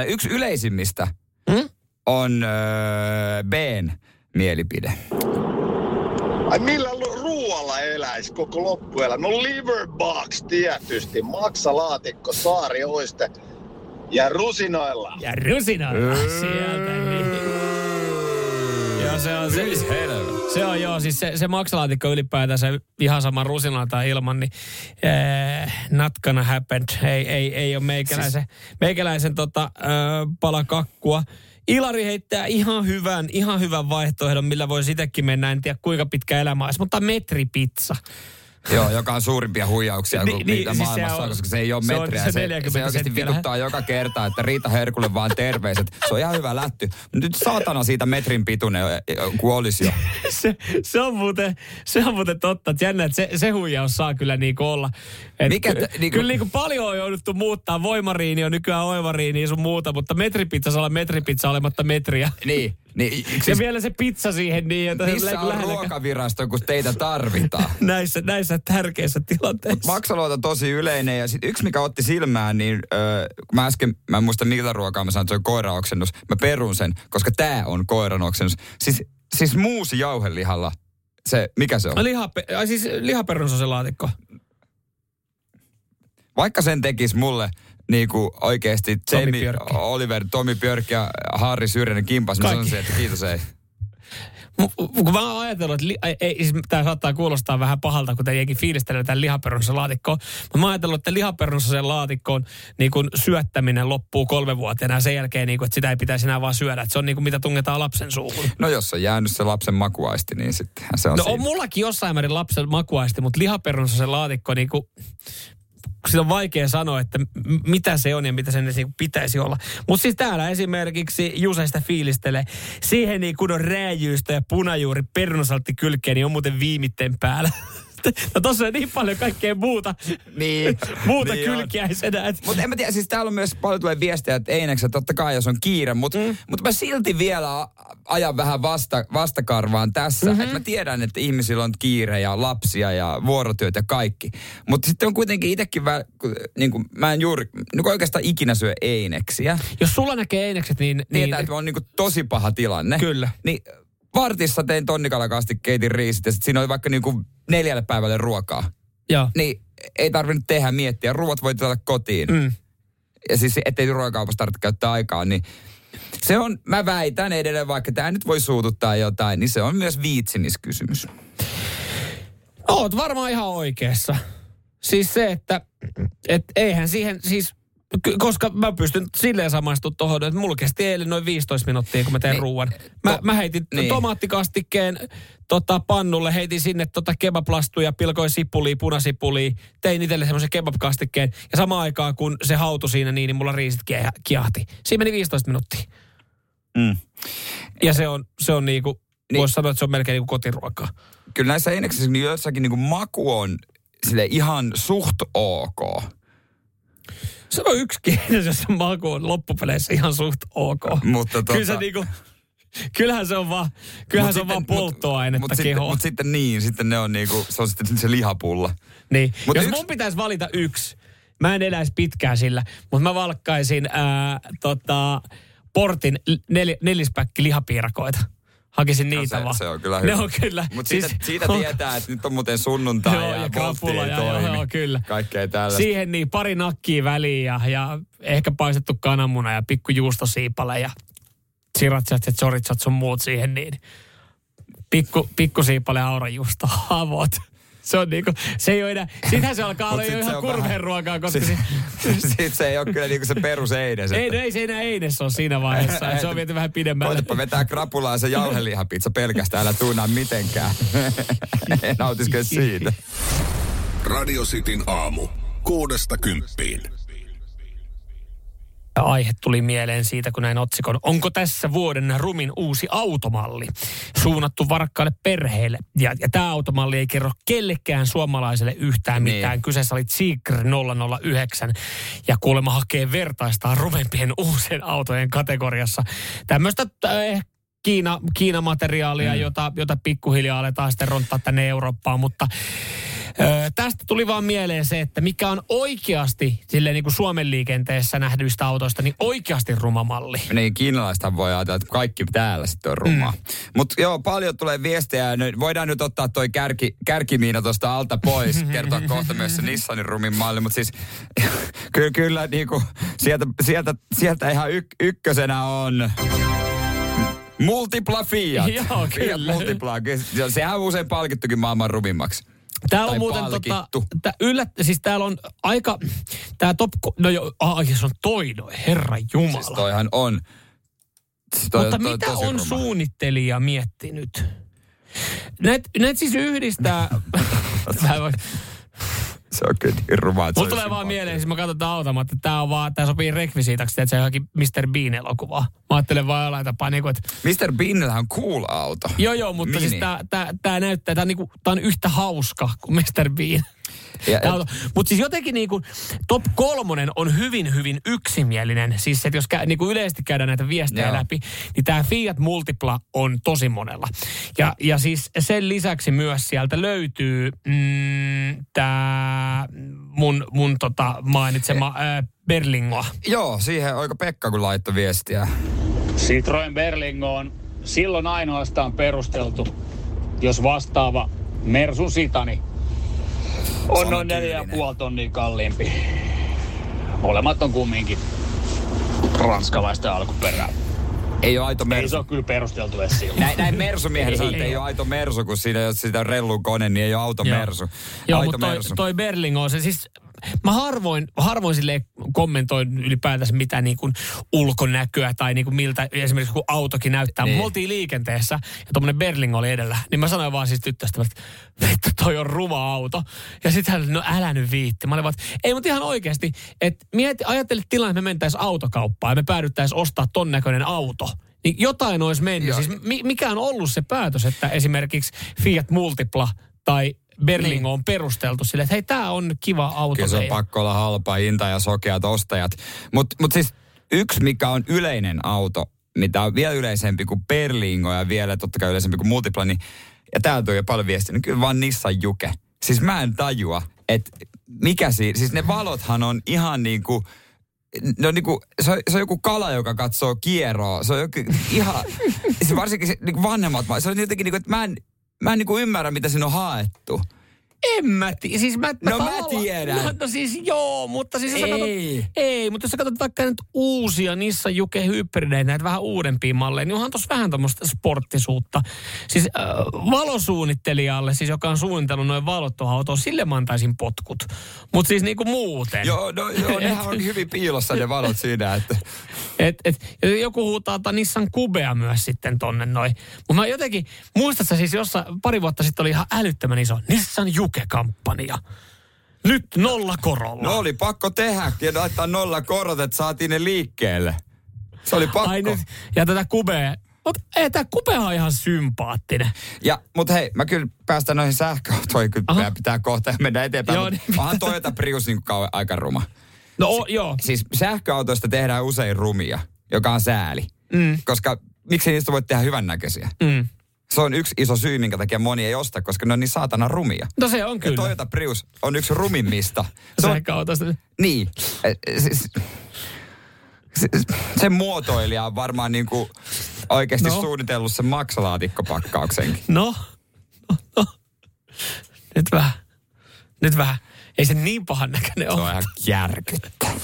Yksi yleisimmistä Hmm? On öö, Bn mielipide. Ai millä ruoalla eläis koko loppuelämä? No liverbox tietysti, maksalaatikko, saarioiste ja rusinoilla. Ja rusinoilla sieltä. Niin. Joo, se on se. Se on joo, siis se, se maksalaatikko ylipäätään se ihan sama rusinalla tai ilman, niin äh, not gonna happen. Ei, ei, ei ole meikäläisen, siis... meikäläisen tota, äh, pala kakkua. Ilari heittää ihan hyvän, ihan hyvän vaihtoehdon, millä voi itsekin mennä. En tiedä kuinka pitkä elämä olisi, mutta metripizza. Joo, joka on suurimpia huijauksia Niin, kuin niin, mitä siis maailmassa se on, on- koska se ei ole se on metriä. se Se, 40 se oikeasti vituttaa joka kerta, että Riita Herkulle vaan terveiset. Se on ihan hyvä lätty. Nyt saatana siitä metrin pituinen, kun olisi jo. se, se, on muuten, se on muuten totta, että jännä, että se, se huijaus saa kyllä niinku olla. Et Mikä t- niinku- Kyllä niinku paljon on jouduttu muuttaa. Voimariini on nykyään oivariini ja sun muuta, mutta metripizza saa olla metripizza olematta metriä. Niin, niin Ja siis vielä se pizza siihen niin, että missä on lähellä- ruokavirasto, kun teitä tarvitaan? näissä, näissä tärkeissä tilanteissa. Maksaloita tosi yleinen ja sitten yksi mikä otti silmään, niin ö, kun mä äsken, mä en muista mitä ruokaa mä sanoin, että se on koiraoksennus. Mä perun sen, koska tää on koiran oksennus. Siis, siis muusi jauhelihalla, se, mikä se on? Lihape, ai siis lihaperunsoselaatikko. Vaikka sen tekis mulle niin kuin oikeasti Tomi Jamie Björk. Oliver, Tomi Björk ja Harri Syrjänen kimpas, mä sanoisin, että kiitos ei. Kun mä oon ajatellut, että li, ei- ei, siis tämä saattaa kuulostaa vähän pahalta, kun jenkin fiilistelee tämän lihaperunasen laatikkoon. Mä oon ajatellut, että lihaperunasen laatikkoon niin kun syöttäminen loppuu kolme vuotta ja sen jälkeen, niin kun, että sitä ei pitäisi enää vaan syödä. Että se on niin kuin mitä tungetaan lapsen suuhun. No jos on jäänyt se lapsen makuaisti, niin sittenhän se on No siinä. on mullakin jossain määrin lapsen makuaisti, mutta lihaperunasen laatikko, niin kuin, sitä on vaikea sanoa, että mitä se on ja mitä sen niin pitäisi olla. Mutta siis täällä esimerkiksi Juseista fiilistelee. Siihen niin kun on rääjyystä ja punajuuri perunasaltti kylkeen, niin on muuten viimitten päällä. No tossa on niin paljon kaikkea muuta, Niin. muuta Niin kylkiäisenä. että- Mutta en mä tiedä, siis täällä on myös paljon tulee viestejä, että Eineksen totta kai jos on kiire, mutta mm. mut mä silti vielä ajan vähän vasta, vastakarvaan tässä. Mm-hmm. Mä tiedän, että ihmisillä on kiire ja lapsia ja vuorotyöt ja kaikki. Mutta sitten on kuitenkin itsekin, vä- niin kuin, mä en juuri, niin oikeastaan ikinä syö Eineksiä. Jos sulla näkee einekset, niin... niin Tietää, että on niin kuin tosi paha tilanne. Kyllä. Niin vartissa tein tonnikalakastikeitin riisit ja sitten siinä oli vaikka niin kuin neljälle päivälle ruokaa. Joo. Niin ei tarvinnut tehdä miettiä. Ruuat voi tuoda kotiin Mm. ja siis ettei ruokakaupassa tarvitse käyttää aikaa, niin se on, mä väitän edelleen, vaikka tämä nyt voi suututtaa jotain, niin se on myös viitsimiskysymys. Oot varmaan ihan oikeassa. Siis se, että et eihän siihen siis, koska mä pystyn silleen samaistumaan tuohon, että mulla kesti eilen noin 15 minuuttia, kun mä tein Niin. ruuan. Mä, To- mä heitin niin. tomaattikastikkeen tota, pannulle, heitin sinne tota kebaplastuja, pilkoin sipulia, punasipulia, tein itselle semmoisen kebabkastikkeen. Ja samaan aikaan, kun se hautui siinä, niin, niin mulla riisit kia- kiahti. Siinä meni 15 minuuttia. Mm. Ja se on, se on niinku, Niin. voisi sanoa, että se on melkein niinku kotiruokaa. Kyllä näissä eineksissä niin jossakin niin kuin maku on sille ihan suht ok. Se on yksi jos se maku on loppupeleissä ihan suht ok. Mutta tota, Kyllä se niinku, kyllähän se on vaan, kyllähän mut se on vaan sitten- polttoainetta mut, mut sitten, kehoon. mut sitten niin, sitten ne on niinku, se on sitten se lihapulla. Niin. Mut Jos yksi- mun pitäisi valita yksi, mä en eläisi pitkään sillä, mutta mä valkkaisin ää, tota, portin nel, nelispäkki lihapiirakoita. Hakisin niitä No se, vaan. se on kyllä Ne hyvä. on kyllä. Mutta siitä, siitä tietää, että nyt on muuten sunnuntai Joo, ja, ja ja krapula ja toimi. joo, joo, kyllä. Kaikkea tällaista. Siihen niin pari nakkia väliin ja, ja ehkä paistettu kananmuna ja pikku juustosiipale ja siriratsat ja choritsat sun muut siihen niin. Pikku, pikku siipale aurajuusto, avot. Se on niinku, se ei ole enää, sitähän se alkaa olla jo ihan on kurveen vähän- ruokaa, koska Sit, se, sit se ei ole kyllä niinku se perus eines. ei, että- no ei se enää eines ole siinä vaiheessa, se on viety vähän pidemmälle. Koitapa vetää krapulaa se jauhelihapizza pelkästään, älä tuunaa mitenkään. Nautiskele siitä. Radio Cityn aamu. Kuudesta kymppiin. Aihe tuli mieleen siitä, kun näin otsikon. Onko tässä vuoden rumin uusi automalli? Suunnattu varakkaille perheille. Ja, ja tämä automalli ei kerro kellekään suomalaiselle yhtään Niin. mitään. Kyseessä oli Seeker 009 ja kuulemma hakee vertaistaan rumempien uusien autojen kategoriassa. Tämmöistä äh, Kiina, Kiina-materiaalia, mm. jota, jota pikkuhiljaa aletaan sitten ronttaa tänne Eurooppaan, mutta Öö, tästä tuli vaan mieleen se, että mikä on oikeasti silleen niin kuin Suomen liikenteessä nähdyistä autoista, niin oikeasti rumamalli. Niin, kiinalaista voi ajatella, että kaikki täällä sitten on rumaa. Mm. Mutta joo, paljon tulee viestejä. Voidaan nyt ottaa toi kärki, kärkimiina tuosta alta pois. Kertoa kohta myös se Nissanin rumin malli. Mutta siis kyllä, kyllä niinku, sieltä, sieltä, sieltä ihan yk, ykkösenä on Multipla Fiat. Joo, Fiat kyllä. Multipla. Kyllä, Sehän on usein palkittukin maailman rumimmaksi. Täällä on muuten tota, tää yllät, siis täällä on aika, tää top, no jo, ai se on toi, no herra jumala. Siis toihan on. Siis toi Mutta toi mitä on ruma. suunnittelija miettinyt? Näet, näet siis yhdistää... Se on kyllä niin ruma, Mulla tulee vaan mieleen, siis mä katson tätä automatta, että tää on vaan, tää sopii rekvisiitaksi, että se on johonkin Mr. Bean elokuvaa. Mä ajattelen vaan jollain tapaa niinku, että Mr. Beanillä on cool auto. joo joo, mutta Mini. siis tää, tää, tää näyttää, tää on, niinku, tää on yhtä hauska kuin Mr. Bean. Ja, Mutta siis jotenkin niinku, top kolmonen on hyvin, hyvin yksimielinen. Siis että jos kä, niinku yleisesti käydään näitä viestejä Joo. läpi, niin tämä Fiat Multipla on tosi monella. Ja, ja siis sen lisäksi myös sieltä löytyy mm, tämä mun, mun tota mainitsema ää, Berlingoa. Joo, siihen oiko Pekka kun laittoi viestiä. Citroen Berlingo on silloin ainoastaan perusteltu, jos vastaava Mersun Sitani on noin neljä ja puoli tonnia kalliimpi. Molemmat on kumminkin ranskalaista alkuperää. Ei ole aito Ei se mersu. ole kyllä perusteltu edes silloin. Näin, näin mersumiehen sanoo, että Ei ei ole aito mersu, kun siinä jos sitä rellun kone, niin ei ole auto Joo. mersu. Joo, aito mutta toi, mersu. toi Berling on se siis... Mä harvoin, harvoin sille kommentoin ylipäätänsä mitä niin kuin ulkonäköä tai niin kuin miltä esimerkiksi kun autokin näyttää. Niin. Me oltiin liikenteessä ja tuommoinen Berling oli edellä. Niin mä sanoin vaan siis tyttöstä, että vittu toi on ruma auto. Ja sitten hän, no älä nyt viitti. Mä olin vaan, että ei mutta ihan oikeasti, että mieti, ajattelit tilanne, että me mentäisiin autokauppaan ja me päädyttäisiin ostaa ton näköinen auto. Niin jotain olisi mennyt. Joo. Siis mi- mikä on ollut se päätös, että esimerkiksi Fiat Multipla tai Berlingo Niin. on perusteltu sille, että hei, tämä on kiva auto. Kyllä se on pakko olla halpa hinta ja sokeat ostajat. Mutta mut siis yksi, mikä on yleinen auto, mitä on vielä yleisempi kuin Berlingo ja vielä totta kai yleisempi kuin Multipla, niin, ja täältä on jo paljon viestiä, niin kyllä vaan Nissan Juke. Siis mä en tajua, että mikä siinä, siis ne valothan on ihan niin kuin, No niin kuin, se, on, se on joku kala, joka katsoo kierroa. Se on joku, ihan, se varsinkin se, niin vanhemmat, ma- se on jotenkin niin kuin, että mä en, mä en niin kuin ymmärrä, mitä siinä on haettu. En mä tiedä. Siis mä, No mä tiedän. No, no siis joo, mutta siis jos sä katsot, Ei. ei, mutta jos sä katsot vaikka nyt uusia Nissan Juke hybrideitä, näitä vähän uudempia malleja, niin onhan tuossa vähän tämmöistä sporttisuutta. Siis äh, valosuunnittelijalle, siis joka on suunnitellut noin valot tuohon autoon, sille mä antaisin potkut. Mutta siis niinku muuten. Joo, no, joo nehän on hyvin piilossa ne valot siinä, että Et, et, joku huutaa tota Nissan Kubea myös sitten tonne noin. Mutta mä jotenkin, muistatko siis jossa pari vuotta sitten oli ihan älyttömän iso Nissan Juke-kampanja. Nyt nolla korolla. no oli pakko tehdä ja laittaa nolla korot, että saatiin ne liikkeelle. Se oli pakko. Ai nyt, ja tätä Kubea, mutta ei tämä Kubea on ihan sympaattinen. Ja, mutta hei, mä kyllä päästän noihin sähköautoihin, kyllä Aha. pitää kohta mennä eteenpäin. Joo, niin onhan Toyota Prius niin kauan aika ruma. No o, joo, Siis sähköautoista tehdään usein rumia, joka on sääli. Mm. Koska miksi niistä voi tehdä hyvännäköisiä? mm. Se on yksi iso syy, minkä takia moni ei osta, koska ne on niin saatana rumia. no se on Ja kyllä. Toyota Prius on yksi rumimmista. Se on, Sähköautosta. niin. Siis, se, se muotoilija on varmaan niin kuin oikeasti No. suunnitellut sen maksalaatikkopakkaukseenkin. No, no, no. Nyt vähän. Nyt vähän. Ei se niin pahan näköinen Se on ole. ihan järkyttävä.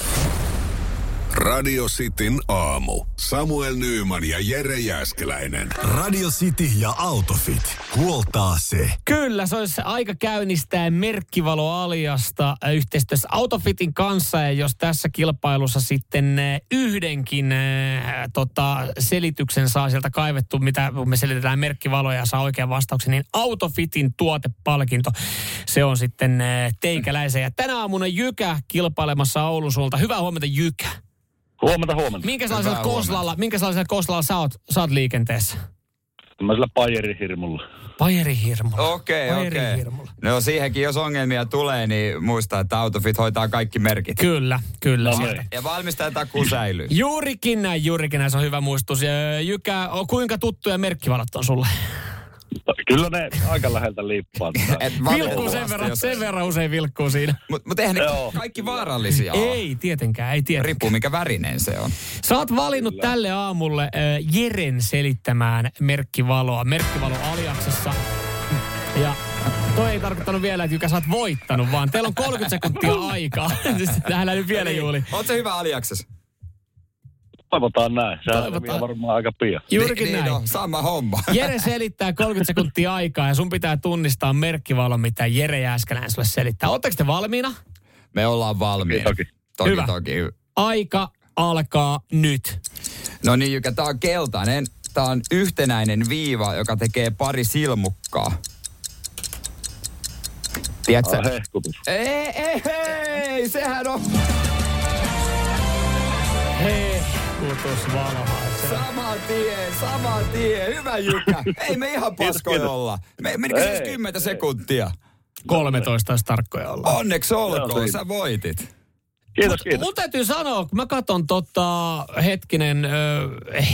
Radio Cityn aamu. Samuel Nyyman ja Jere Jäskeläinen. Radio City ja Autofit. Huoltaa se. Kyllä, se olisi aika käynnistää merkkivaloaliasta äh, yhteistyössä Autofitin kanssa. Ja jos tässä kilpailussa sitten äh, yhdenkin äh, tota, selityksen saa sieltä kaivettu, mitä me selitetään merkkivaloja ja saa oikean vastauksen, niin Autofitin tuotepalkinto, se on sitten äh, teikäläisen. Ja tänä aamuna Jykä kilpailemassa Oulusulta. Hyvää huomenta Jykä. Huomenta, huomenta. Minkälaisella Hyvää huomenta. koslalla, minkälaisella koslalla sä oot, sä oot liikenteessä? Tämmöisellä pajerihirmulla. Pajerihirmulla. Okei, okei. Pajerihirmulla. No siihenkin, jos ongelmia tulee, niin muista, että Autofit hoitaa kaikki merkit. Kyllä, kyllä. No niin. Ja valmistajan takuu säilyy. Juurikin näin, juurikin näin, se on hyvä muistus. Ja Jykä, o- kuinka tuttuja merkkivalot on sulle? Kyllä ne aika läheltä liippaa. Vilkkuu sen verran, jos- sen verran usein vilkkuu siinä. Mut, mut eihän ne Joo. kaikki vaarallisia ole. Ei tietenkään, ei tietenkään. Riippuu mikä värinen se on. Sä oot valinnut tälle aamulle äh, Jeren selittämään merkkivaloa, merkkivalo aliaksessa. Ja toi ei tarkoittanut vielä, että Jykä sä oot voittanut, vaan teillä on 30 sekuntia aikaa. Tähän nyt vielä, Juuli. Oot se hyvä aliaksessa? Toivotaan näin. Se Toivotaan. on varmaan aika pian. Juurikin niin, näin. Niin, no, sama homma. Jere selittää 30 sekuntia aikaa ja sun pitää tunnistaa merkkivalo, mitä Jere Jääskeläinen sulle selittää. Oletteko te valmiina? Me ollaan valmiina. Toki. Toki, Hyvä. toki. Aika alkaa nyt. No niin, Jykä, tää on keltainen. Tää on yhtenäinen viiva, joka tekee pari silmukkaa. Tiedätkö? Ah, hehkutus. Ei, ei, ei, sehän on Hei, kutus valhaisen. sama tie, sama tie. Hyvä Jykä. Ei me ihan paskoja olla. Me, menikö se edes 10 sekuntia? 13 olisi tarkkoja olla. Onneksi olkoon, Joo, sä voitit. Kiitos, kiitos. Mun täytyy sanoa, kun mä katson tota hetkinen ö,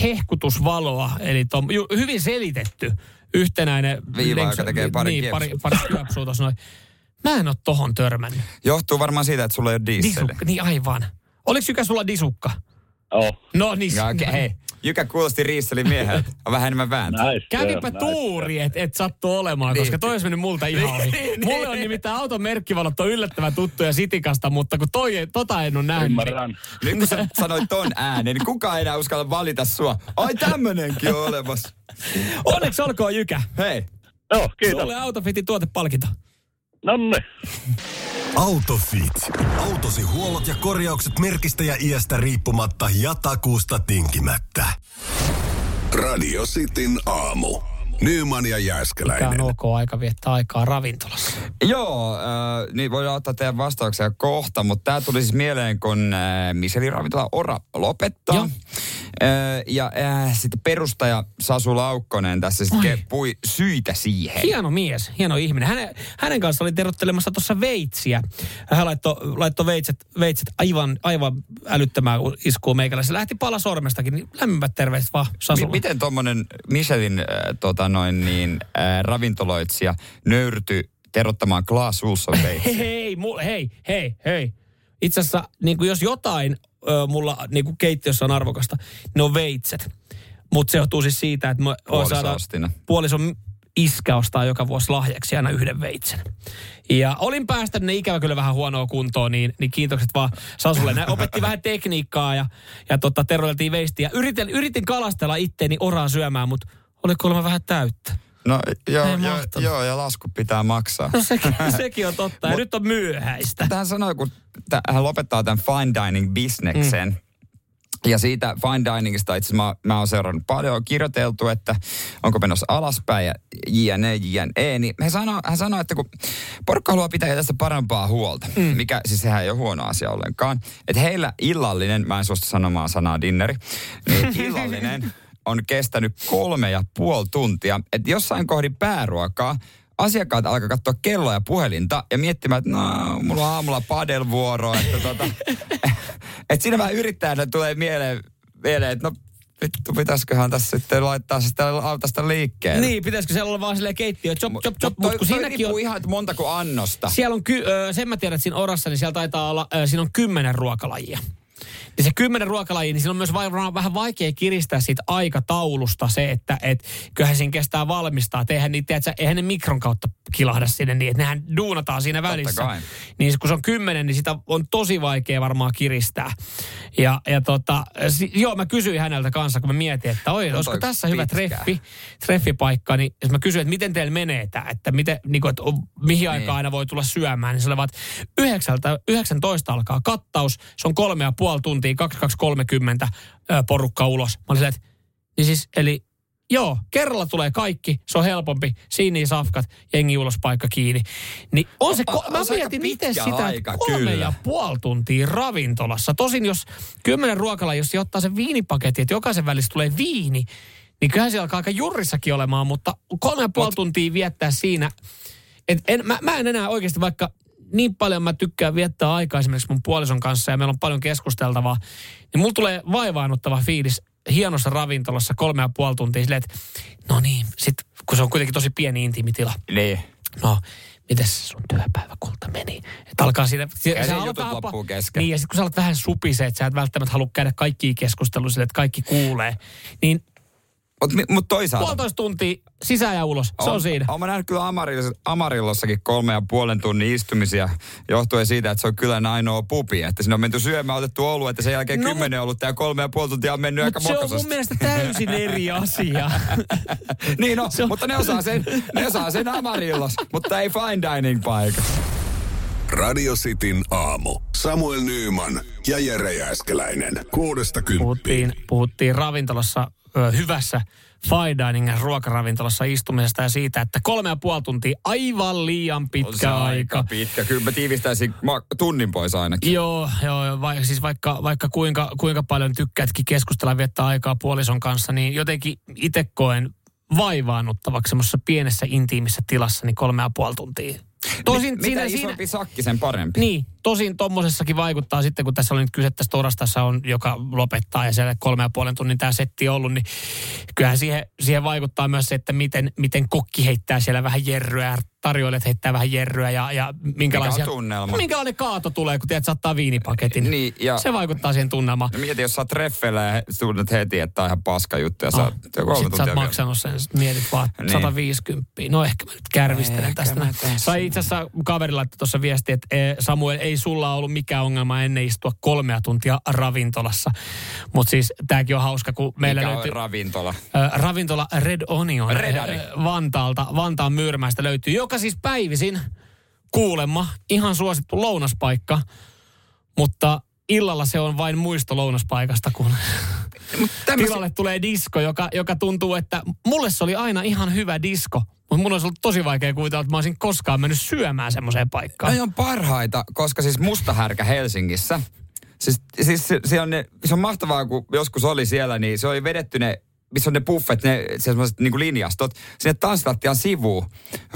hehkutusvaloa, eli tom, ju, hyvin selitetty yhtenäinen Viiva, joka tekee pari niin, pari, kiepsua. pari kiepsua tossa noin. Mä en oo tohon törmännyt. Johtuu varmaan siitä, että sulla ei ole diesel. Disukka, niin aivan. Oliko Jykä sulla disukka? Oh. No niin. Ja, okay, hei, Jykä kuulosti Riisseli mieheltä. On vähän enemmän vääntä. Kävipä tuuri, että et sattu olemaan, Niin. koska toi olisi mennyt multa ihan ohi. Niin, Mulle on niin. nimittäin auton merkkivalot on yllättävän tuttuja Sitikasta, mutta kun toi, ei- tota en ole nähnyt. niin- Ymmärrän. Nyt kun sä sanoit ton äänen, niin kukaan ei enää uskalla valita sua. Ai tämmönenkin on olemassa. Onneksi olkoon Jykä. Hei, Joo, kiitos. Sulle Autofitin tuotepalkinto. Nonne. Autofit. Autosi huollot ja korjaukset merkistä ja iästä riippumatta ja takuusta tinkimättä. Radio Cityn aamu. Nyman ja Tämä Jääskeläinen. on ok aika viettää aikaa ravintolassa. Joo, äh, niin voidaan ottaa teidän vastauksia kohta, mutta tämä tuli siis mieleen, kun äh, Michelin ravintola Ora lopettaa. Joo. Äh, ja äh, sitten perustaja Sasu Laukkonen tässä sitten pui syitä siihen. Hieno mies, hieno ihminen. Hänen, hänen kanssa oli terottelemassa tuossa veitsiä. Hän laittoi, laittoi veitset, veitset aivan, aivan älyttömään iskuun meikäläisen. Lähti pala sormestakin, niin lämpimät terveiset vaan Sasulle. miten tuommoinen Michelin äh, tota noin niin, äh, ravintoloitsija nöyrty terottamaan Klaas Ulsson? Hei, mu, hei, hei, hei. Itse asiassa, niin kuin jos jotain ö, mulla niin kuin keittiössä on arvokasta, ne on veitset. Mutta se johtuu siis siitä, että mä saada, puolison iskä ostaa joka vuosi lahjaksi aina yhden veitsen. Ja olin päästänyt ne ikävä kyllä vähän huonoa kuntoon, niin, niin kiitokset vaan Sasulle. Ne opetti vähän tekniikkaa ja, ja tota, terveeltiin veistiä. Yritin, yritin kalastella itteeni oraa syömään, mutta oli kuulemma vähän täyttä. No joo, joo, joo, ja lasku pitää maksaa. No sekin, sekin on totta. Ja nyt on myöhäistä. Hän sanoi, kun hän lopettaa tämän fine dining bisneksen. Mm. Ja siitä fine diningista itse mä, mä oon seurannut paljon, on kirjoiteltu, että onko menossa alaspäin ja jne, jne. Niin hän sanoi, hän sanoi, että kun porukka haluaa pitää tästä parempaa huolta, mm. mikä siis sehän ei ole huono asia ollenkaan. Että heillä illallinen, mä en suostu sanomaan sanaa dinneri, niin illallinen on kestänyt kolme ja puoli tuntia. Että jossain kohdin pääruokaa asiakkaat alkaa katsoa kelloa ja puhelinta ja miettimään, että no, mulla on aamulla padelvuoro, että tota, että siinä vähän yrittäjänä tulee mieleen, mieleen että no vittu, pitäisiköhän tässä sitten laittaa se sitä autosta liikkeelle. Niin, pitäisikö siellä olla vaan silleen keittiö, chop, chop, chop, Mutta mutta kun toi siinäkin riippuu on... ihan, että montako annosta. Siellä on, ky, ö, sen mä tiedän, että siinä orassa, niin siellä taitaa olla, ö, siinä on kymmenen ruokalajia. Ja se kymmenen ruokalajia, niin siinä on myös varmaan vähän vaikea kiristää siitä aikataulusta se, että et, kyllähän siinä kestää valmistaa. Et eihän, niitä, tiedätkö, eihän ne mikron kautta kilahda sinne niin, että nehän duunataan siinä välissä. kai. Niin kun se on kymmenen, niin sitä on tosi vaikea varmaan kiristää. Ja, ja tota, si, joo, mä kysyin häneltä kanssa, kun mä mietin, että oi, No olisiko tässä hyvä pitkä. treffi, treffipaikka, niin jos mä kysyin, että miten teillä menee tämä, että, miten, niin kuin, että mihin aikaan Niin. aina voi tulla syömään, niin se oli vaan, että yhdeksältä, 19 alkaa kattaus, se on kolme ja puoli tuntia, 22.30 ö, porukka ulos. Mä olin että, niin siis, eli joo, kerralla tulee kaikki, se on helpompi, siinä safkat, jengi ulos, paikka kiinni. Niin on se, On- ko- on mä aika mietin itse pitkä sitä, aika, kolme kyllä. ja puoli tuntia ravintolassa. Tosin jos kymmenen ruokalla, jos se ottaa sen viinipaketin, että jokaisen välissä tulee viini, niin kyllähän se alkaa aika jurissakin olemaan, mutta kolme ja puoli tuntia viettää siinä. Et en, mä, mä en enää oikeasti, vaikka niin paljon mä tykkään viettää aikaa esimerkiksi mun puolison kanssa ja meillä on paljon keskusteltavaa, niin mulla tulee vaivaannuttava fiilis hienossa ravintolassa kolme ja puoli tuntia silleen, että no niin, sit, kun se on kuitenkin tosi pieni intiimitila. Niin. No, miten se sun työpäivä kulta meni? Että alkaa siinä... Ja alat jutut vähän loppuu kesken. Niin, ja sitten kun sä alat vähän supisee, että sä et välttämättä halua käydä kaikkia keskusteluja sille, että kaikki kuulee, niin Mutta mut toisaalta... puolitoista tuntia sisään ja ulos, se on siinä. Olen nähnyt kyllä Amarillos, Amarillossakin kolme ja puolen tunnin istumisia johtuen siitä, että se on kyllä ainoa pupi. Että siinä on menty syömään, otettu olu, että sen jälkeen No, kymmenen ollut ja kolme ja puoli tuntia on mennyt aika Mutta se on mun mielestä täysin eri asia. niin no, se on- mutta ne osaa sen, ne osaa sen Amarillos, mutta ei fine dining paikka. Radio Cityn aamu. Samuel Nyyman ja Jere Jääskeläinen. Kuudesta kymppiin. puhuttiin, puhuttiin ravintolassa, hyvässä fine dining ruokaravintolassa istumisesta ja siitä, että kolme ja puoli tuntia aivan liian On se pitkä aika. pitkä. Kyllä mä tiivistäisin ma- tunnin pois ainakin. Joo, joo vai, siis vaikka, vaikka kuinka, kuinka paljon tykkäätkin keskustella ja viettää aikaa puolison kanssa, niin jotenkin itse koen vaivaannuttavaksi semmoisessa pienessä intiimissä tilassa niin kolme ja puoli tuntia. Tosin Mit, siinä, mitä siinä, isompi sakki, sen parempi. niin, tosin tommosessakin vaikuttaa sitten, kun tässä oli nyt kyse tästä Orastassa on, joka lopettaa ja siellä kolme ja puolen tunnin tämä setti ollut, niin kyllähän siihen, siihen vaikuttaa myös se, että miten, miten kokki heittää siellä vähän jerryä, tarjoilijat heittää vähän jerryä ja, ja minkälaisia, Mikä on tunnelma? minkälainen kaato tulee, kun tiedät, saattaa viinipaketin. Niin, ja- Se vaikuttaa siihen tunnelmaan. No mieti, jos sä oot treffeillä ja tunnet heti, että on ihan paska juttu ja sä oot kolme sä oot maksanut sen, sit mietit vaan Niin. 150. No ehkä mä nyt kärvistelen Ehkä tästä. näin. Sai itse asiassa kaveri laittoi tuossa viesti, että eh, Samuel, ei sulla ollut mikään ongelma ennen istua kolmea tuntia ravintolassa. Mutta siis tääkin on hauska, kun meillä Mikä löytyy... ravintola? Ö, ravintola Red Onion Redari. ö, Vantaalta, Vantaan Myyrmäistä löytyy, joka siis päivisin kuulemma ihan suosittu lounaspaikka, mutta illalla se on vain muisto lounaspaikasta, kun Tämmösi- tilalle tulee disko, joka, joka tuntuu, että mulle se oli aina ihan hyvä disko, mutta mun olisi ollut tosi vaikea kuvitella, että mä olisin koskaan mennyt syömään semmoiseen paikkaan. Ne on parhaita, koska siis mustahärkä Helsingissä, siis, siis se, se, on ne, se on mahtavaa, kun joskus oli siellä, niin se oli vedetty ne missä on ne buffet, ne semmoiset niinku linjastot, sinne tanssilattian sivuun.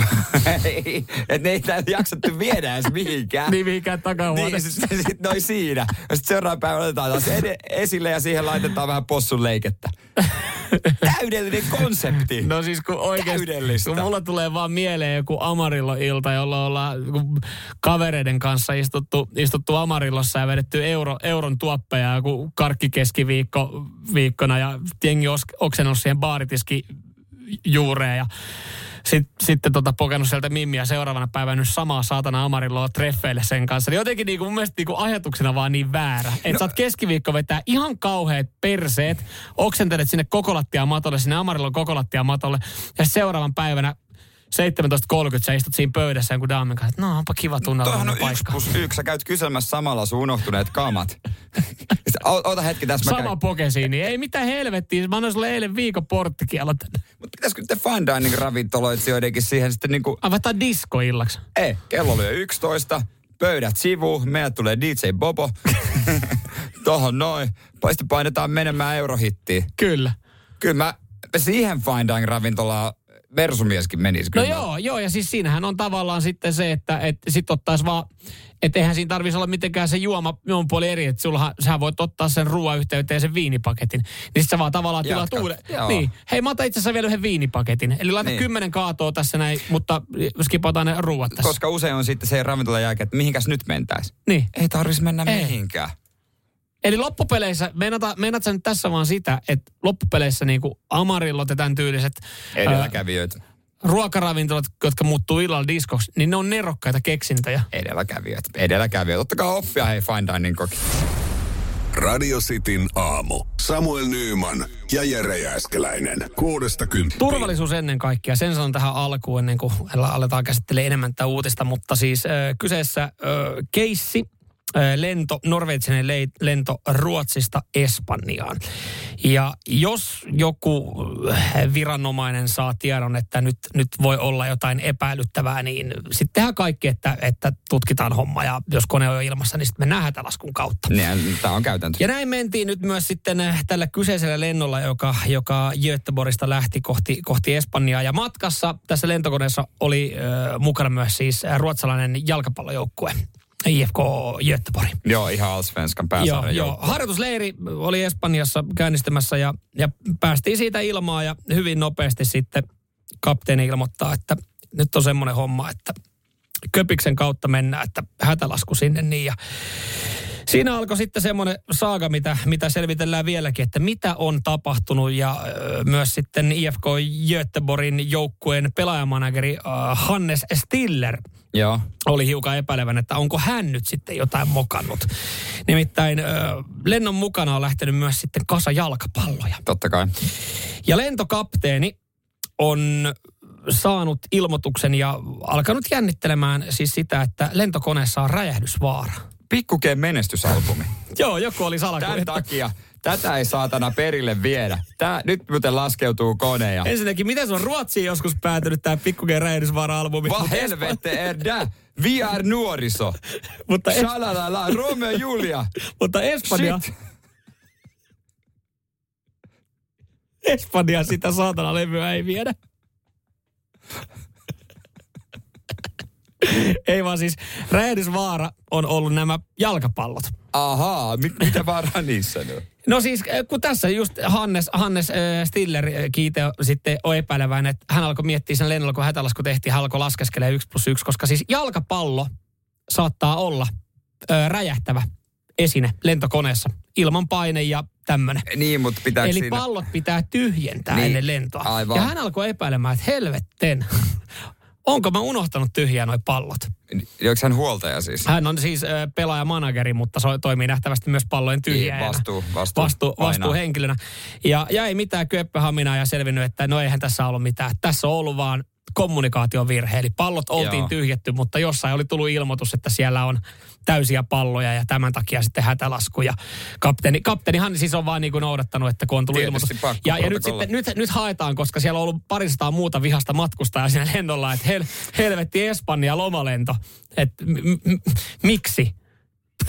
että ne ei täällä jaksattu viedä edes mihinkään. Niin mihinkään Niin, takahuoneessa. sitten sit noi siinä. Ja sitten seuraavan päivän otetaan taas ed- esille ja siihen laitetaan vähän possun leikettä. Täydellinen konsepti. No siis kun oikeasti, Täydellistä. kun mulla tulee vaan mieleen joku Amarillo-ilta, jolla ollaan kavereiden kanssa istuttu, istuttu Amarillossa ja vedetty euro, euron tuoppeja joku karkkikeskiviikko viikkona ja jengi os, oksennut siihen baaritiski juureen ja sit, sitten tota pokannut sieltä mimmiä seuraavana päivänä samaa saatana Amarilloa treffeille sen kanssa. Niin jotenkin niinku mun mielestä niinku ajatuksena vaan niin väärä. Että no. sä oot keskiviikko vetää ihan kauheat perseet, oksentelet sinne kokolattia matolle, sinne Amarillon kokolattia matolle ja seuraavan päivänä 17.30 sä istut siinä pöydässä jonkun daamin kanssa, että no onpa kiva Tuohan tunnella on yksi paikka. plus yksi. Sä käyt kyselmässä samalla sun unohtuneet kamat. O- Ota hetki tässä. mä Sama käyn. poke siinä, niin ei mitään helvettiä. Mä annoin sulle eilen viikon porttikielot. Mutta pitäisikö te fine dining ravintoloitsijoidenkin siihen sitten niinku, Avataan disco illaksi. ei, kello oli jo 11, pöydät sivuun, meillä tulee DJ Bobo. Tohon noin. Sitten painetaan menemään eurohittiin. Kyllä. Kyllä mä siihen fine dining ravintolaan Versumieskin menisi. No Kyllä. joo, joo, ja siis siinähän on tavallaan sitten se, että et sit ottaisi vaan, että eihän siinä tarvitsisi olla mitenkään se juoma juoman puoli eri, että sullahan, sä voit ottaa sen ruoan yhteyteen sen viinipaketin. Niin sit sä vaan tavallaan tilaat uuden. Niin, hei mä otan itse asiassa vielä yhden viinipaketin. Eli laita Niin. kymmenen kaatoa tässä näin, mutta skipataan ne ruuat tässä. Koska usein on sitten se ravintolan jälkeen, että mihinkäs nyt mentäis. Niin. Ei tarvitsisi mennä Ei. mihinkään. Eli loppupeleissä, meinata, meinaat sä nyt tässä vaan sitä, että loppupeleissä niinku amarillot ja tämän tyyliset ää, Edelläkävijöitä. ruokaravintolat, jotka muuttuu illalla diskoksi, niin ne on nerokkaita keksintöjä. Edelläkävijöitä. Edelläkävijöitä. Ottakaa oppia hei fine dining koki. Radio Cityn aamu. Samuel Nyyman ja Jere Jääskeläinen. Kuudesta kymppiin. Turvallisuus ennen kaikkea, sen sanon tähän alkuun ennen kuin aletaan käsittelemään enemmän tätä uutista, mutta siis äh, kyseessä äh, keissi, lento, norveitsinen le- lento Ruotsista Espanjaan. Ja jos joku viranomainen saa tiedon, että nyt, nyt voi olla jotain epäilyttävää, niin sitten tehdään kaikki, että, että tutkitaan homma ja jos kone on jo ilmassa, niin sitten mennään hätälaskun kautta. Niin, tämä on käytäntö. Ja näin mentiin nyt myös sitten äh, tällä kyseisellä lennolla, joka, joka Göteborgista lähti kohti, kohti Espanjaa. Ja matkassa tässä lentokoneessa oli äh, mukana myös siis äh, ruotsalainen jalkapallojoukkue. IFK Göteborg. Joo, ihan Allsvenskan Joo, pääsarjan joo. joukkue. Harjoitusleiri oli Espanjassa käynnistymässä ja, ja päästiin siitä ilmaa ja hyvin nopeasti sitten kapteeni ilmoittaa, että nyt on semmoinen homma, että köpiksen kautta mennään, että hätälasku sinne niin ja Siinä alkoi sitten semmoinen saaga, mitä, mitä selvitellään vieläkin, että mitä on tapahtunut ja myös sitten IFK Göteborgin joukkueen pelaajamanageri Hannes Stiller Joo. oli hiukan epäilevän, että onko hän nyt sitten jotain mokannut. Nimittäin ö, lennon mukana on lähtenyt myös sitten kasa jalkapalloja. Totta kai. Ja lentokapteeni on saanut ilmoituksen ja alkanut jännittelemään siis sitä, että lentokoneessa on räjähdysvaara. Pikkukeen menestysalbumi. Joo, joku oli Tämän salakuljettaja. takia tätä ei saatana perille viedä. Tää, nyt muuten laskeutuu kone ja... Ensinnäkin, miten se on Ruotsiin joskus päätynyt tämä pikkukeen räjähdysvaara-albumi? Va helvette det? Vi är nuoriso. Mutta, es, Shalalala, Romeo ja Julia. mutta Espanja, Shit. Espanja sitä saatana levyä ei viedä. Ei vaan siis räjähdysvaara on ollut nämä jalkapallot. Ahaa, mit, mitä vaaraa niissä nyt? No siis, eh, kun tässä just Hannes, Hannes äh, Stiller äh, kiite sitten on epäilevän, että hän alkoi miettiä sen lennolla, kun hätälasku tehtiin, hän alkoi laskeskelemaan 1 plus 1, koska siis jalkapallo saattaa olla äh, räjähtävä esine lentokoneessa ilman paine ja tämmöinen. Niin, mutta pitääkö Eli siinä... pallot pitää tyhjentää Niin, ennen lentoa. aivan. Ja hän alkoi epäilemään, että helvetten, onko mä unohtanut tyhjää noi pallot. Onko hän huoltaja siis? Hän on siis äh, pelaaja-manageri, mutta so, toimii nähtävästi myös pallojen. Niin, vastuu- vastuu vastu, vastuuhenkilönä. Ja, ja ei mitään köppöhaminaa ja selvinnyt, että no eihän tässä ollut mitään. Tässä on ollut vaan kommunikaatiovirhe. Eli pallot oltiin Joo. tyhjetty, mutta jossain oli tullut ilmoitus, että siellä on täysiä palloja ja tämän takia sitten hätälasku. Ja kapteeni, kapteenihan siis on vaan niin kuin noudattanut, että kun on tullut Tietysti ilmoitus. pakko Ja, ja nyt, sitten, nyt, nyt haetaan, koska siellä on ollut parisataa muuta vihasta matkustajaa siinä lennolla, että hel, helvetti Espanja lomalento. Että m- m- miksi?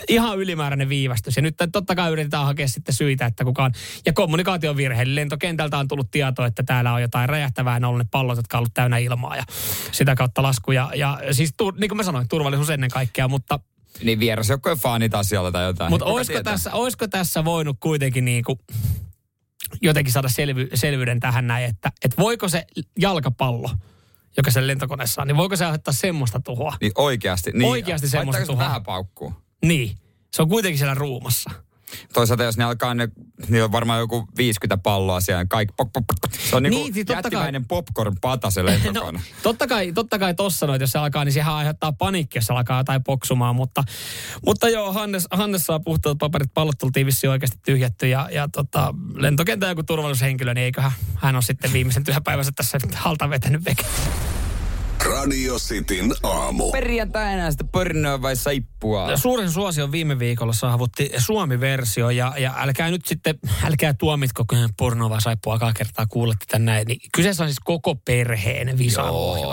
Ihan ylimääräinen viivästys. Ja nyt totta kai yritetään hakea sitten syitä, että kukaan... Ja kommunikaation virhe. Lentokentältä on tullut tieto, että täällä on jotain räjähtävää. Ne on ollut ne pallot, jotka on ollut täynnä ilmaa ja sitä kautta lasku. Ja, ja siis tu, niin kuin mä sanoin, turvallisuus ennen kaikkea, mutta, Niin vierasjoukkojen faanit asialla tai jotain. mutta olisiko, tietää? tässä, olisiko tässä voinut kuitenkin niin kuin jotenkin saada selvy, selvyyden tähän näin, että, että voiko se jalkapallo, joka sen lentokoneessa on, niin voiko se aiheuttaa semmoista tuhoa? Niin oikeasti. Niin. Oikeasti semmoista tuhoa. vähän paukkuu? Niin. Se on kuitenkin siellä ruumassa. Toisaalta jos ne alkaa, ne, niin on varmaan joku 50 palloa siellä. Kaikki, pop, pop, pop. Se on Niin, niinku siis totta kai. jättimäinen popcorn-pata se No, totta kai, totta kai tossa noit, jos se alkaa, niin sehän aiheuttaa paniikki, jos se alkaa jotain poksumaan. Mutta, mutta joo, Hannes, Hannes saa puhtaat paperit, pallot tultiin vissiin oikeasti tyhjätty. Ja, ja tota, lentokentän joku turvallisuushenkilö, niin eiköhän hän on sitten viimeisen työpäivänsä tässä halta vetänyt veke. Radio Cityn aamu. Perjantaina sitä pörnöä vai saippua? Suuren suosion viime viikolla saavutti Suomi-versio ja, ja älkää nyt sitten, älkää tuomitko, kun pornoa vai saippua aika kertaa kuulette tän näin. Niin kyseessä on siis koko perheen aamussa.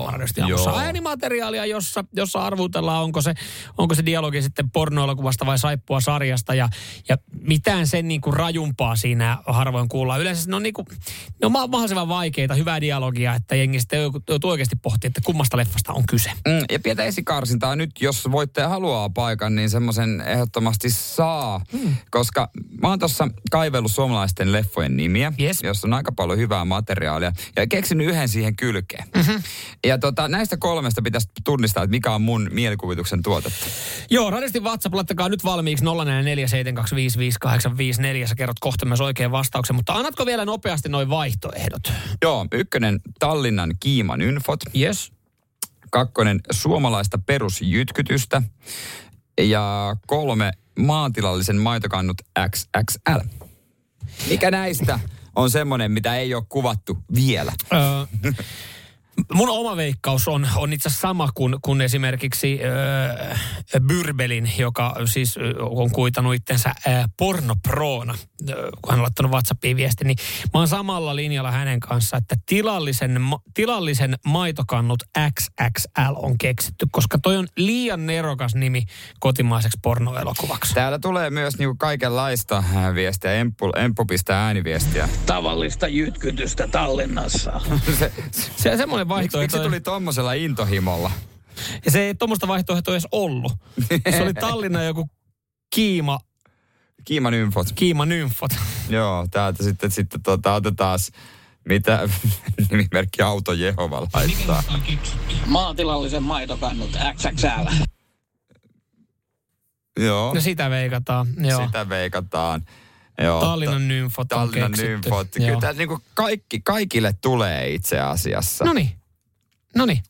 joo. Äänimateriaalia, jossa, jossa arvutellaan, onko se, onko se dialogi sitten pornoelokuvasta vai saippua sarjasta ja, ja mitään sen niin kuin rajumpaa siinä harvoin kuullaan. Yleensä ne on, niin kuin, ne on ma- mahdollisimman vaikeita, hyvää dialogia, että jengi sitten joutuu oikeasti pohtimaan, että kummasta leffasta on kyse. Mm, ja pientä esikarsintaa nyt, jos voittaja haluaa paikan, niin semmoisen ehdottomasti saa. Mm. Koska mä oon tuossa kaivellut suomalaisten leffojen nimiä, Yes. jossa on aika paljon hyvää materiaalia. Ja keksin yhden siihen kylkeen. Mm-hmm. Ja tota, näistä kolmesta pitäisi tunnistaa, että mikä on mun mielikuvituksen tuotetta. Joo, radistin WhatsApp, laittakaa nyt valmiiksi 0447255854. Sä kerrot kohta myös oikean vastauksen, mutta annatko vielä nopeasti noin vaihtoehdot? Joo, ykkönen Tallinnan Kiiman Ynfot. Yes. Kakkonen suomalaista perusjytkytystä. Ja kolme maatilallisen maitokannut XXL. Mikä näistä on semmoinen, mitä ei ole kuvattu vielä? Mun oma veikkaus on, on itse asiassa sama kuin, kuin esimerkiksi öö, Byrbelin, joka siis on kuitannut itsensä öö, pornoproona, öö, kun hän on laittanut WhatsAppiin viesti, niin mä oon samalla linjalla hänen kanssa, että tilallisen, ma- tilallisen maitokannut XXL on keksitty, koska toi on liian nerokas nimi kotimaiseksi pornoelokuvaksi. Täällä tulee myös niinku kaikenlaista äh, viestiä. Emppu, Emppu pistää ääniviestiä. Tavallista jytkytystä Tallinnassa. se, Se, semmoinen miksi, miksi vaihtoehto. se tuli tommosella intohimolla? Ja se ei tuommoista vaihtoehtoa edes ollut. Se oli Tallinnan joku kiima, Kiiman Ynfot. kiima nymfot. Joo, täältä sitten, sitten tota, otetaan mitä nimimerkki Auto Jehova laittaa. Maatilallisen maitokannut XXL. Joo, No sitä veikataan, joo. sitä veikataan. Joo, Tallinnan nymfot on Tallinnan keksitty. nymfot. Kyllä tässä niinku kaikki, kaikille tulee itse asiassa. No niin. No niin.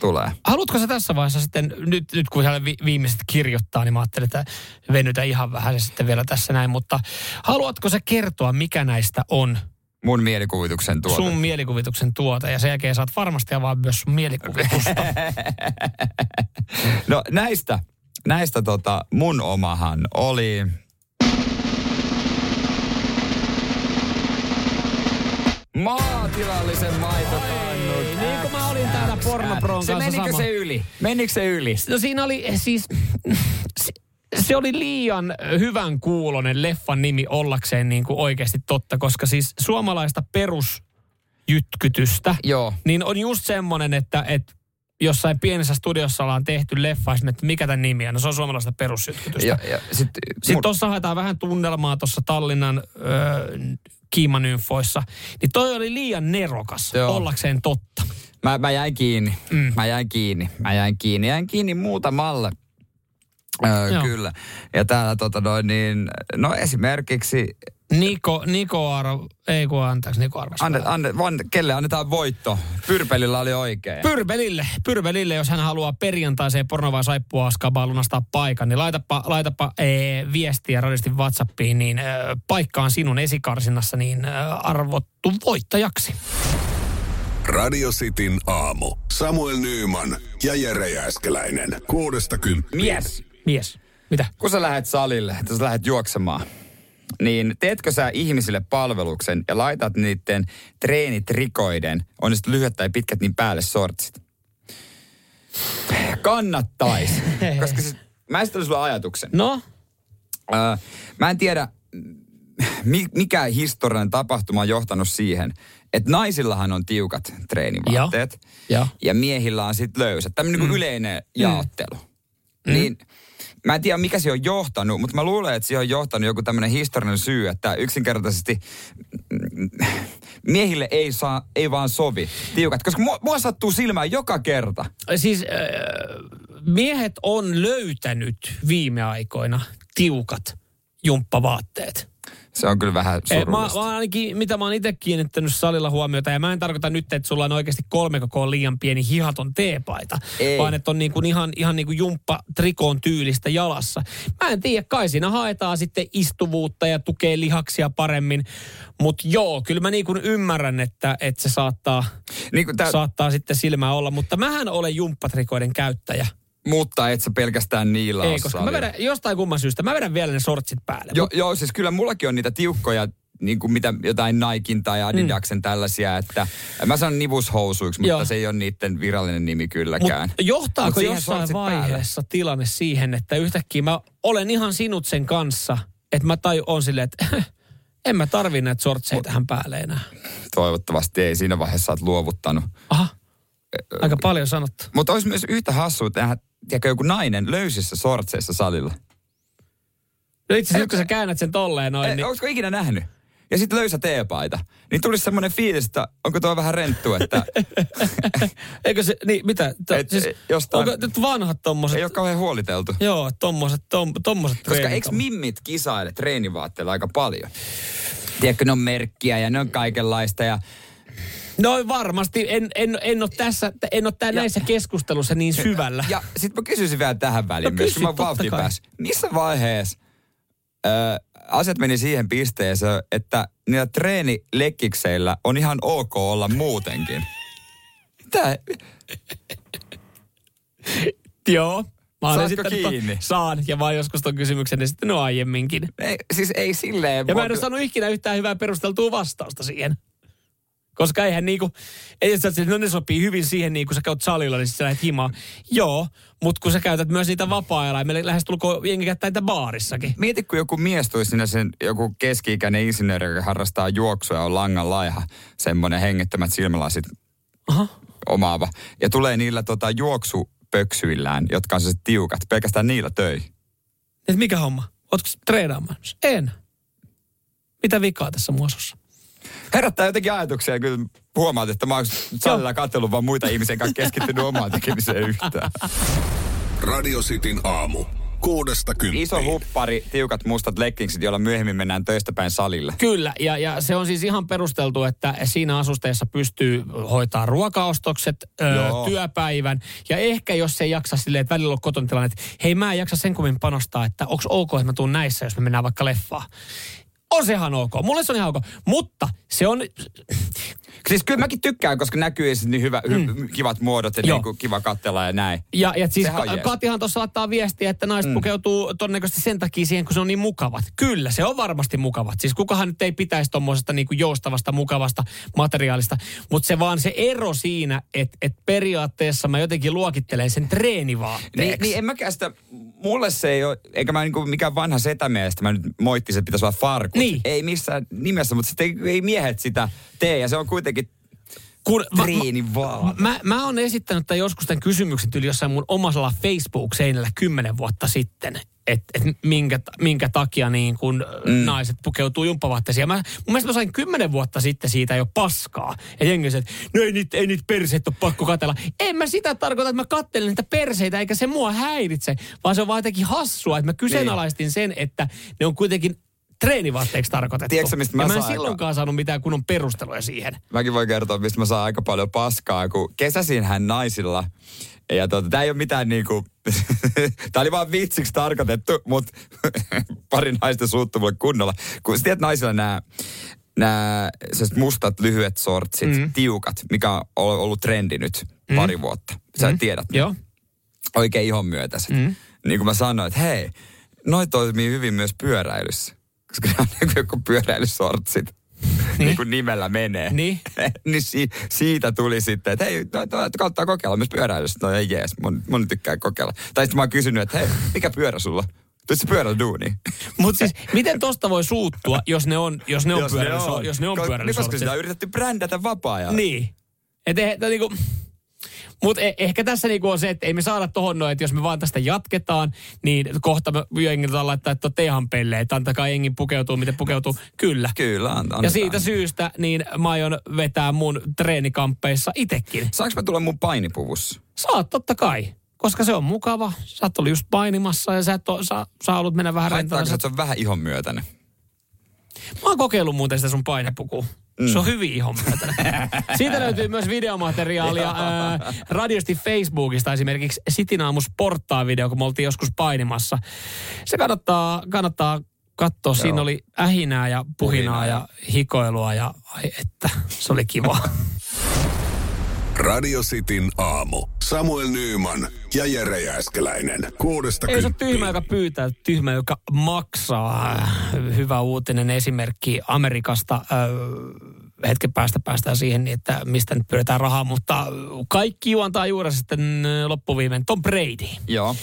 Tulee. Haluatko sä tässä vaiheessa sitten, nyt, nyt kun siellä vi, viimeiset kirjoittaa, niin mä ajattelin, että venytä ihan vähän sitten vielä tässä näin, mutta haluatko sä kertoa, mikä näistä on Mun mielikuvituksen tuote. sun mielikuvituksen tuote, ja sen jälkeen saat varmasti avaa myös sun mielikuvitusta. No näistä, näistä tota, mun omahan oli... Maatilallisen maitokannut. Mä olin täällä Pornoproon Se kanssa menikö sama. se yli? Menikö se yli? No siinä oli siis, se, se oli liian hyvän kuulonen leffan nimi ollakseen niin kuin oikeasti totta, koska siis suomalaista perusjytkytystä, Joo. niin on just semmoinen, että, että jossain pienessä studiossa ollaan tehty leffa, että mikä tämän nimi on. No se on suomalaista perussytkytystä. Ja, ja sit, Sitten tuossa haetaan vähän tunnelmaa tuossa Tallinnan öö, kiimanynfoissa. Niin toi oli liian nerokas Joo. ollakseen totta. Mä, mä jäin kiinni. Mm. Mä jäin kiinni. Mä jäin kiinni. Jäin kiinni muutamalle. Öö, Joo. kyllä. Ja täällä tota noin niin, no esimerkiksi, Niko, Niko Arvo, ei kun anteeksi, Niko Arvas. anne, anne, van, kelle annetaan voitto? Pyrpelillä oli oikein. Pyrvelille, Pyrvelille, jos hän haluaa perjantaiseen pornovaa saippua skabaa lunastaa paikan, niin laitapa, laitapa ee, viestiä radistin WhatsAppiin, niin ee, paikkaan sinun esikarsinnassa, niin ee, arvottu voittajaksi. Radio Cityn aamu. Samuel Nyyman ja Jere Jääskeläinen. Kuudesta kymppiin. Mies. Mies. Mitä? Kun sä lähdet salille, että sä lähdet juoksemaan, niin teetkö sä ihmisille palveluksen ja laitat niiden treenitrikoiden, on ne sitten lyhyet tai pitkät, niin päälle sortsit? Kannattais. Koska siis, mä esitän sulle ajatuksen. No, Öö, mä en tiedä, mi- mikä historiallinen tapahtuma on johtanut siihen, että naisillahan on tiukat treenivaatteet Joo. ja miehillä on sitten löysät. Tämmöinen mm. yleinen jaottelu. Mm. Niin mä en tiedä, mikä se on johtanut, mutta mä luulen, että siihen on johtanut joku tämmöinen historiallinen syy, että yksinkertaisesti miehille ei, saa, ei vaan sovi tiukat. Koska mua, mua sattuu silmään joka kerta. siis äh, miehet on löytänyt viime aikoina tiukat jumppavaatteet. Se on kyllä vähän Ei, Mä, surullista. mä ainakin, mitä mä oon itse kiinnittänyt salilla huomiota, ja mä en tarkoita nyt, että sulla on oikeasti kolme koko liian pieni hihaton teepaita, Ei. vaan että on niin kuin ihan, ihan niin kuin jumppa trikoon tyylistä jalassa. Mä en tiedä, kai siinä haetaan sitten istuvuutta ja tukee lihaksia paremmin, mutta joo, kyllä mä niin kuin ymmärrän, että, että se saattaa, Niin tää, saattaa sitten silmää olla, mutta mähän olen jumppatrikoiden käyttäjä. Mutta et sä pelkästään niillä Ei, koska mä vedän, jostain kumman syystä, mä vedän vielä ne sortsit päälle. Jo, joo, siis kyllä mullakin on niitä tiukkoja, niin kuin mitä, jotain Naikin tai Adidaksen mm. tällaisia, että mä sanon nivushousuiksi, mutta Joo. se ei ole niiden virallinen nimi kylläkään. Mutta johtaako Mut jossain sortsit päälle. vaiheessa tilanne siihen, että yhtäkkiä mä olen ihan sinut sen kanssa, että mä tai on silleen, että en mä tarvi näitä sortseja tähän päälle enää. Toivottavasti ei siinä vaiheessa olet luovuttanut. Aha, aika paljon sanottu. Mutta olisi myös yhtä hassua tehdä, tiedätkö, joku nainen löysissä sortseissa salilla. No itse asiassa, kun sä käännät sen tolleen noin, Ei, niin... Onko ikinä nähnyt? Ja sitten löysä teepaita. Niin tulisi semmoinen fiilis, että onko tuo vähän renttu, että Eikö se, niin mitä? To, Et, siis, jostain- onko nyt vanhat tommoset? ei ole kauhean huoliteltu. Joo, tommoset, tom, tommoset Koska eikö mimmit kisaile treenivaatteilla aika paljon? Tiedätkö, ne on merkkiä ja ne on kaikenlaista ja No varmasti, en, en, en ole tässä, en ole tää näissä keskustelussa niin syvällä. Ja sit mä kysyisin vielä tähän väliin No myös, kysy, kun mä vauhtiin. Missä vaiheessa ö, asiat meni siihen pisteeseen, että niillä treenilekikseillä on ihan ok olla muutenkin? Mitä? Joo. Mä olen Saatko kiinni? Saan, ja vaan joskus ton kysymyksen esittänyt aiemminkin. Ei, siis ei silleen. Ja mä en ole saanut ikinä yhtään hyvää perusteltua vastausta siihen. Koska eihän niinku, ei sä, että no ne sopii hyvin siihen, niin kun sä käyt salilla, niin sit sä lähdet himaan. Joo, mutta kun sä käytät myös niitä vapaa-ajalla, ja meillä lähes tulkoon jengi käyttää niitä baarissakin. Mieti, kun joku mies tulisi sinne sen joku keski-ikäinen insinööri, joka harrastaa juoksua ja on langan laiha, semmoinen hengettömät silmälasit Aha. omaava. Ja tulee niillä tota, juoksupöksyillään, jotka on se tiukat, pelkästään niillä töihin. Et mikä homma? Ootko sä treenaamaan? En. Mitä vikaa tässä muosossa? Herättää jotenkin ajatuksia, kyllä huomaat, että mä oon salilla katsellut vaan muita ihmisiä, jotka keskittynyt omaan tekemiseen yhtään. Radio Cityn aamu. Kuudesta kymppiin. Iso huppari, tiukat mustat leggingsit, joilla myöhemmin mennään töistä päin salille. Kyllä, ja, ja se on siis ihan perusteltu, että siinä asusteessa pystyy hoitaa ruokaostokset, ö, Joo. työpäivän, ja ehkä jos se ei jaksa silleen, että välillä on kotona tilanne, että hei mä en jaksa sen kummin panostaa, että onko ok, että mä tuun näissä, jos me mennään vaikka leffaan. On sehan ok, mulle se on ihan ok, mutta se on, Siis kyllä mäkin tykkään, koska näkyy niin hyvä, hy, kivat muodot ja Joo. niin kuin kiva katsella ja näin. ja, ja siis Sehän Ka-. Katihan tuossa laittaa viestiä, että naiset mm. pukeutuu todennäköisesti sen takia siihen, kun se on niin mukavat. Kyllä, se on varmasti mukavat. Siis kukahan nyt ei pitäisi tuommoisesta niin joustavasta, mukavasta materiaalista. Mutta se vaan se ero siinä, että et periaatteessa mä jotenkin luokittelen sen treenivaatteeksi. Niin, niin en mäkään sitä, mulle se ei ole, eikä mä niinku mikään vanha setämiestä, mä nyt moittisin, että pitäisi olla farkut. Niin. Ei missään nimessä, mutta sitten ei, ei miehet sitä tee ja se on kuitenkin kun mä, Treeni vaan. mä, mä oon esittänyt tämän joskus tämän kysymyksen tyyli jossain mun omalla Facebook-seinällä kymmenen vuotta sitten, että et minkä, minkä takia niin kun mm. naiset pukeutuu jumppavaatteisiin. Mä, mun mielestä mä sain kymmenen vuotta sitten siitä jo paskaa. Ja jengi sanoi, että no ei niitä, ei niitä perseitä ole pakko katella. En mä sitä tarkoita, että mä kattelen niitä perseitä, eikä se mua häiritse, vaan se on vaan jotenkin hassua, että mä kyseenalaistin sen, että ne on kuitenkin treenivaatteeksi tarkoitettu. Tiedätkö, mistä mä ja mä en silloinkaan saanut mitään kunnon perusteluja siihen. Mäkin voin kertoa, mistä mä saan aika paljon paskaa, kun kesäisinhän naisilla, ja tota, tää ei ole mitään niinku, tää oli vaan vitsiksi tarkoitettu, mutta pari naista suuttu mulle kunnolla. Kun sä tiedät naisilla nämä nämä mustat lyhyet sortsit, mm. tiukat, mikä on ollut trendi nyt mm. pari vuotta. Sä mm. tiedät. Joo. Oikein ihon myötäiset. Mm. Niin kuin mä sanoin, että hei, noi toimii hyvin myös pyöräilyssä. Koska ne on niin kuin joku pyöräilysortsit. Niin. niin kuin nimellä menee. Niin. niin si- siitä tuli sitten, että hei, no, no, kannattaa kokeilla myös pyöräilyssä. No ei jees, mun, mun tykkää kokeilla. Tai sitten mä oon kysynyt, että hei, mikä pyörä sulla? Se pyörällä duuni. Mutta siis, miten tosta voi suuttua, jos ne on, jos ne on, Jos ne pyöräilys, on. jos ne on Niin, koska sitä on yritetty brändätä vapaa-ajalla. Niin. Et eh, tää niinku, mutta ehkä tässä niinku on se, että ei me saada tohon noin, että jos me vaan tästä jatketaan, niin kohta me jengiltä laittaa, että olette ihan pelleitä. Antakaa jengin pukeutuu, miten pukeutuu. Kyllä. Kyllä, an- annetaan. Ja siitä syystä niin mä aion vetää mun treenikamppeissa itekin. Saanko mä tulla mun painipuvussa? Saat totta kai. Koska se on mukava. Sä oot ollut just painimassa ja sä, et oo, sä, sä haluat mennä vähän Haittaako rentona. se, että se on vähän ihon myötäinen? Mä oon kokeillut muuten sitä sun painepukua. Mm. Se on ihon myötäinen. Siitä löytyy myös videomateriaalia ää, radiosti Facebookista esimerkiksi Sitin aamu sporttaa video, kun me oltiin joskus painimassa. Se kannattaa, kannattaa katsoa. Siinä oli ähinää ja puhinaa Puhinaa ja hikoilua ja ai että, se oli kiva. Radio Cityn aamu. Samuel Nyyman ja Jere Jääskeläinen. Kuudesta Ei se ole tyhmä, joka pyytää, tyhmä, joka maksaa. Hyvä uutinen esimerkki Amerikasta. Öö, hetken päästä päästään siihen, niin että mistä nyt pyydetään rahaa, mutta kaikki juontaa juuri sitten ö, loppuviimein Tom Brady. Joo.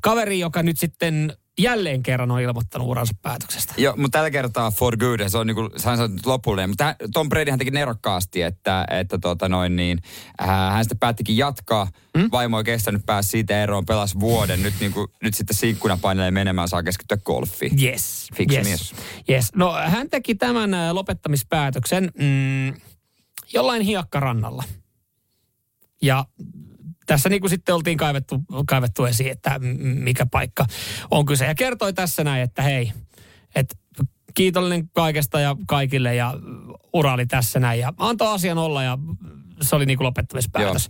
Kaveri, joka nyt sitten jälleen kerran on ilmoittanut uransa päätöksestä. Joo, mutta tällä kertaa for good, se on niinku, hän sanoi nyt lopullinen. Mutta Tom Bradyhän teki nerokkaasti, että, että tota noin niin, äh, hän sitten päättikin jatkaa. Mm? Vaimo ei kestänyt päästä siitä eroon, pelasi vuoden. Nyt, niinku, nyt sitten sinkkuna painelee menemään, saa keskittyä golfiin. Yes. Fiksu yes. mies. Yes. No hän teki tämän ö, lopettamispäätöksen mm, jollain hiekkarannalla. Ja tässä niin kuin sitten oltiin kaivettu, kaivettu esiin, että mikä paikka on kyse. Ja kertoi tässä näin, että hei, että kiitollinen kaikesta ja kaikille ja ura oli tässä näin. Ja antoi asian olla ja se oli niin kuin lopettamispäätös.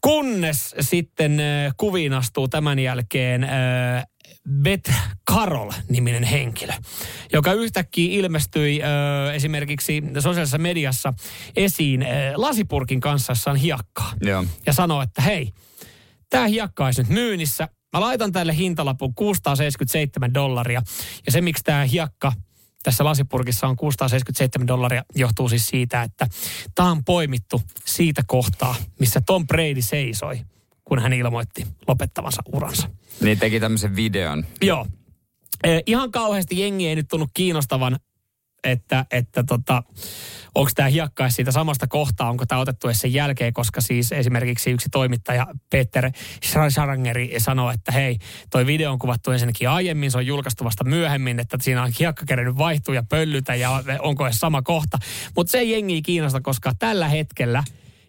Kunnes sitten äh, kuviin astuu tämän jälkeen äh, Beth Carol-niminen henkilö, joka yhtäkkiä ilmestyi äh, esimerkiksi sosiaalisessa mediassa esiin äh, lasipurkin kanssa, jossa on hiekkaa. Joo. Ja sanoi, että hei, tämä hiekka olisi nyt myynnissä. Mä laitan tälle hintalapun 677 dollaria. Ja se, miksi tämä hiekka tässä lasipurkissa on 677 dollaria, johtuu siis siitä, että tämä on poimittu siitä kohtaa, missä Tom Brady seisoi, kun hän ilmoitti lopettavansa uransa. Niin teki tämmöisen videon. Joo. Eh, ihan kauheasti jengi ei nyt tunnu kiinnostavan, että, että tota, onko tämä hiekka edes siitä samasta kohtaa, onko tämä otettu edes sen jälkeen, koska siis esimerkiksi yksi toimittaja Peter Scharangeri sanoi, että hei, toi video on kuvattu ensinnäkin aiemmin, se on julkaistu vasta myöhemmin, että siinä on hiekka kerennyt vaihtua ja pöllytä ja onko edes sama kohta. Mutta se ei jengi kiinnosta, koska tällä hetkellä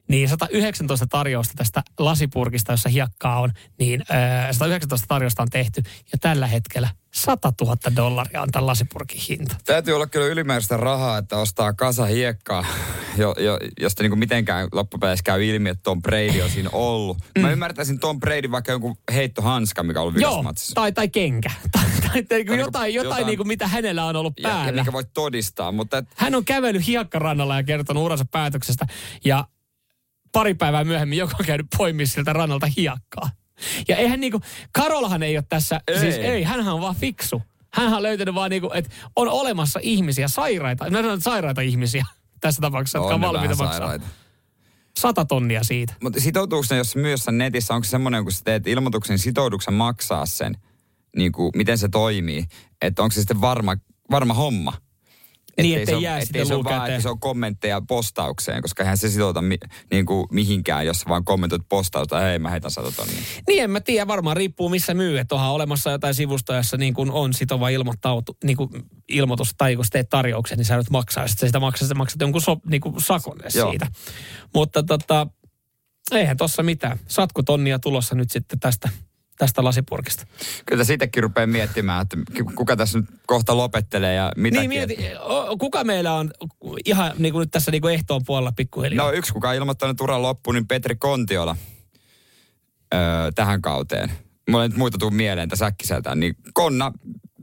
niin 119 tarjousta tästä lasipurkista, jossa hiekkaa on, niin ö, 119 tarjousta on tehty. Ja tällä hetkellä 100 000 dollaria on tämän lasipurkin hinta. Täytyy olla kyllä ylimääräistä rahaa, että ostaa kasa hiekkaa, jo, jo, josta niinku mitenkään loppupeleissä käy ilmi, että Tom Brady on siinä ollut. Mm. Mä ymmärtäisin Tom Brady vaikka jonkun heittohanska, mikä on ollut Joo, tai, tai kenkä. Tai, tai, tai niin niinku jotain, jotain, jotain- niin kuin mitä hänellä on ollut Ja, ja päällä. mikä voit todistaa, mutta et, Hän on kävellyt hiekkarannalla ja kertonut uransa päätöksestä. Ja pari päivää myöhemmin joku on käynyt poimia siltä rannalta hiekkaa. Ja eihän niinku, Karolhan ei ole tässä, ei. Siis ei, hänhän on vaan fiksu. Hänhän on löytänyt vaan niinku, että on olemassa ihmisiä, sairaita, no sanon, sairaita ihmisiä tässä tapauksessa, jotka on valmiita maksaa. sairaita. Sata tonnia siitä. Mutta sitoutuuko ne, jos myös netissä, onko se semmoinen, kun sä teet ilmoituksen, sitouduksen maksaa sen, niin kuin, miten se toimii? Että onko se sitten varma, varma homma? Niin, Ettei ettei se, jää ettei sitten se, on vaan, että se on kommentteja postaukseen, koska eihän se sitouta mi, niin kuin mihinkään, jos vaan kommentoit postausta, hei mä heitän sata tonnia. Niin en mä tiedä, varmaan riippuu missä myy. Että onhan olemassa jotain sivustoja, jossa niin kuin on sitova ilmoittautu, niin kuin ilmoitus, tai kun teet tarjouksen, niin sä nyt maksaa. Ja sit sä sitä maksat, sä maksat jonkun so, niin kuin sakon Joo. siitä. Mutta tota, eihän tossa mitään. Satku tonnia tulossa nyt sitten tästä, tästä lasipurkista. Kyllä siitäkin rupeaa miettimään, että kuka tässä nyt kohta lopettelee ja mitä. Niin mieti, kuka meillä on ihan niin kuin nyt tässä niin kuin ehtoon puolella pikkuhiljaa? No yksi, kuka on ilmoittanut uran loppuun, niin Petri Kontiola öö, tähän kauteen. Mulla ei nyt muita tuu mieleen tässä äkkiseltään. Niin Konna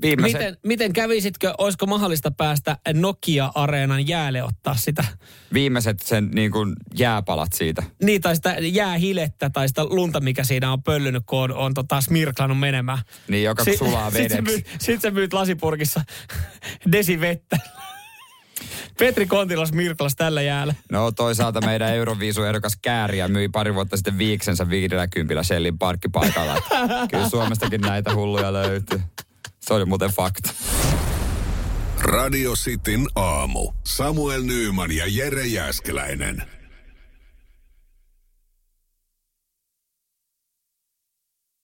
viimeisen... Miten, miten kävisitkö, olisiko mahdollista päästä Nokia-areenan jäälle ottaa sitä, viimeiset sen niin kuin jääpalat siitä. niin tai sitä jäähilettä tai sitä lunta, mikä siinä on pöllynyt, kun on, on tota smirklannut menemään. Niin, joka Si- sulaa Sit sä, vedeksi. myyt, sit sä myyt lasipurkissa desivettä. Petri Kontilas Mirklas tällä jäällä. No toisaalta meidän Euroviisu-ehdokas Kääriä myi pari vuotta sitten viiksensä 50 Shellin parkkipaikalla. Kyllä Suomestakin näitä hulluja löytyy. Se oli muuten fakta. Radio Cityn aamu. Samuel Nyyman ja Jere Jäskeläinen.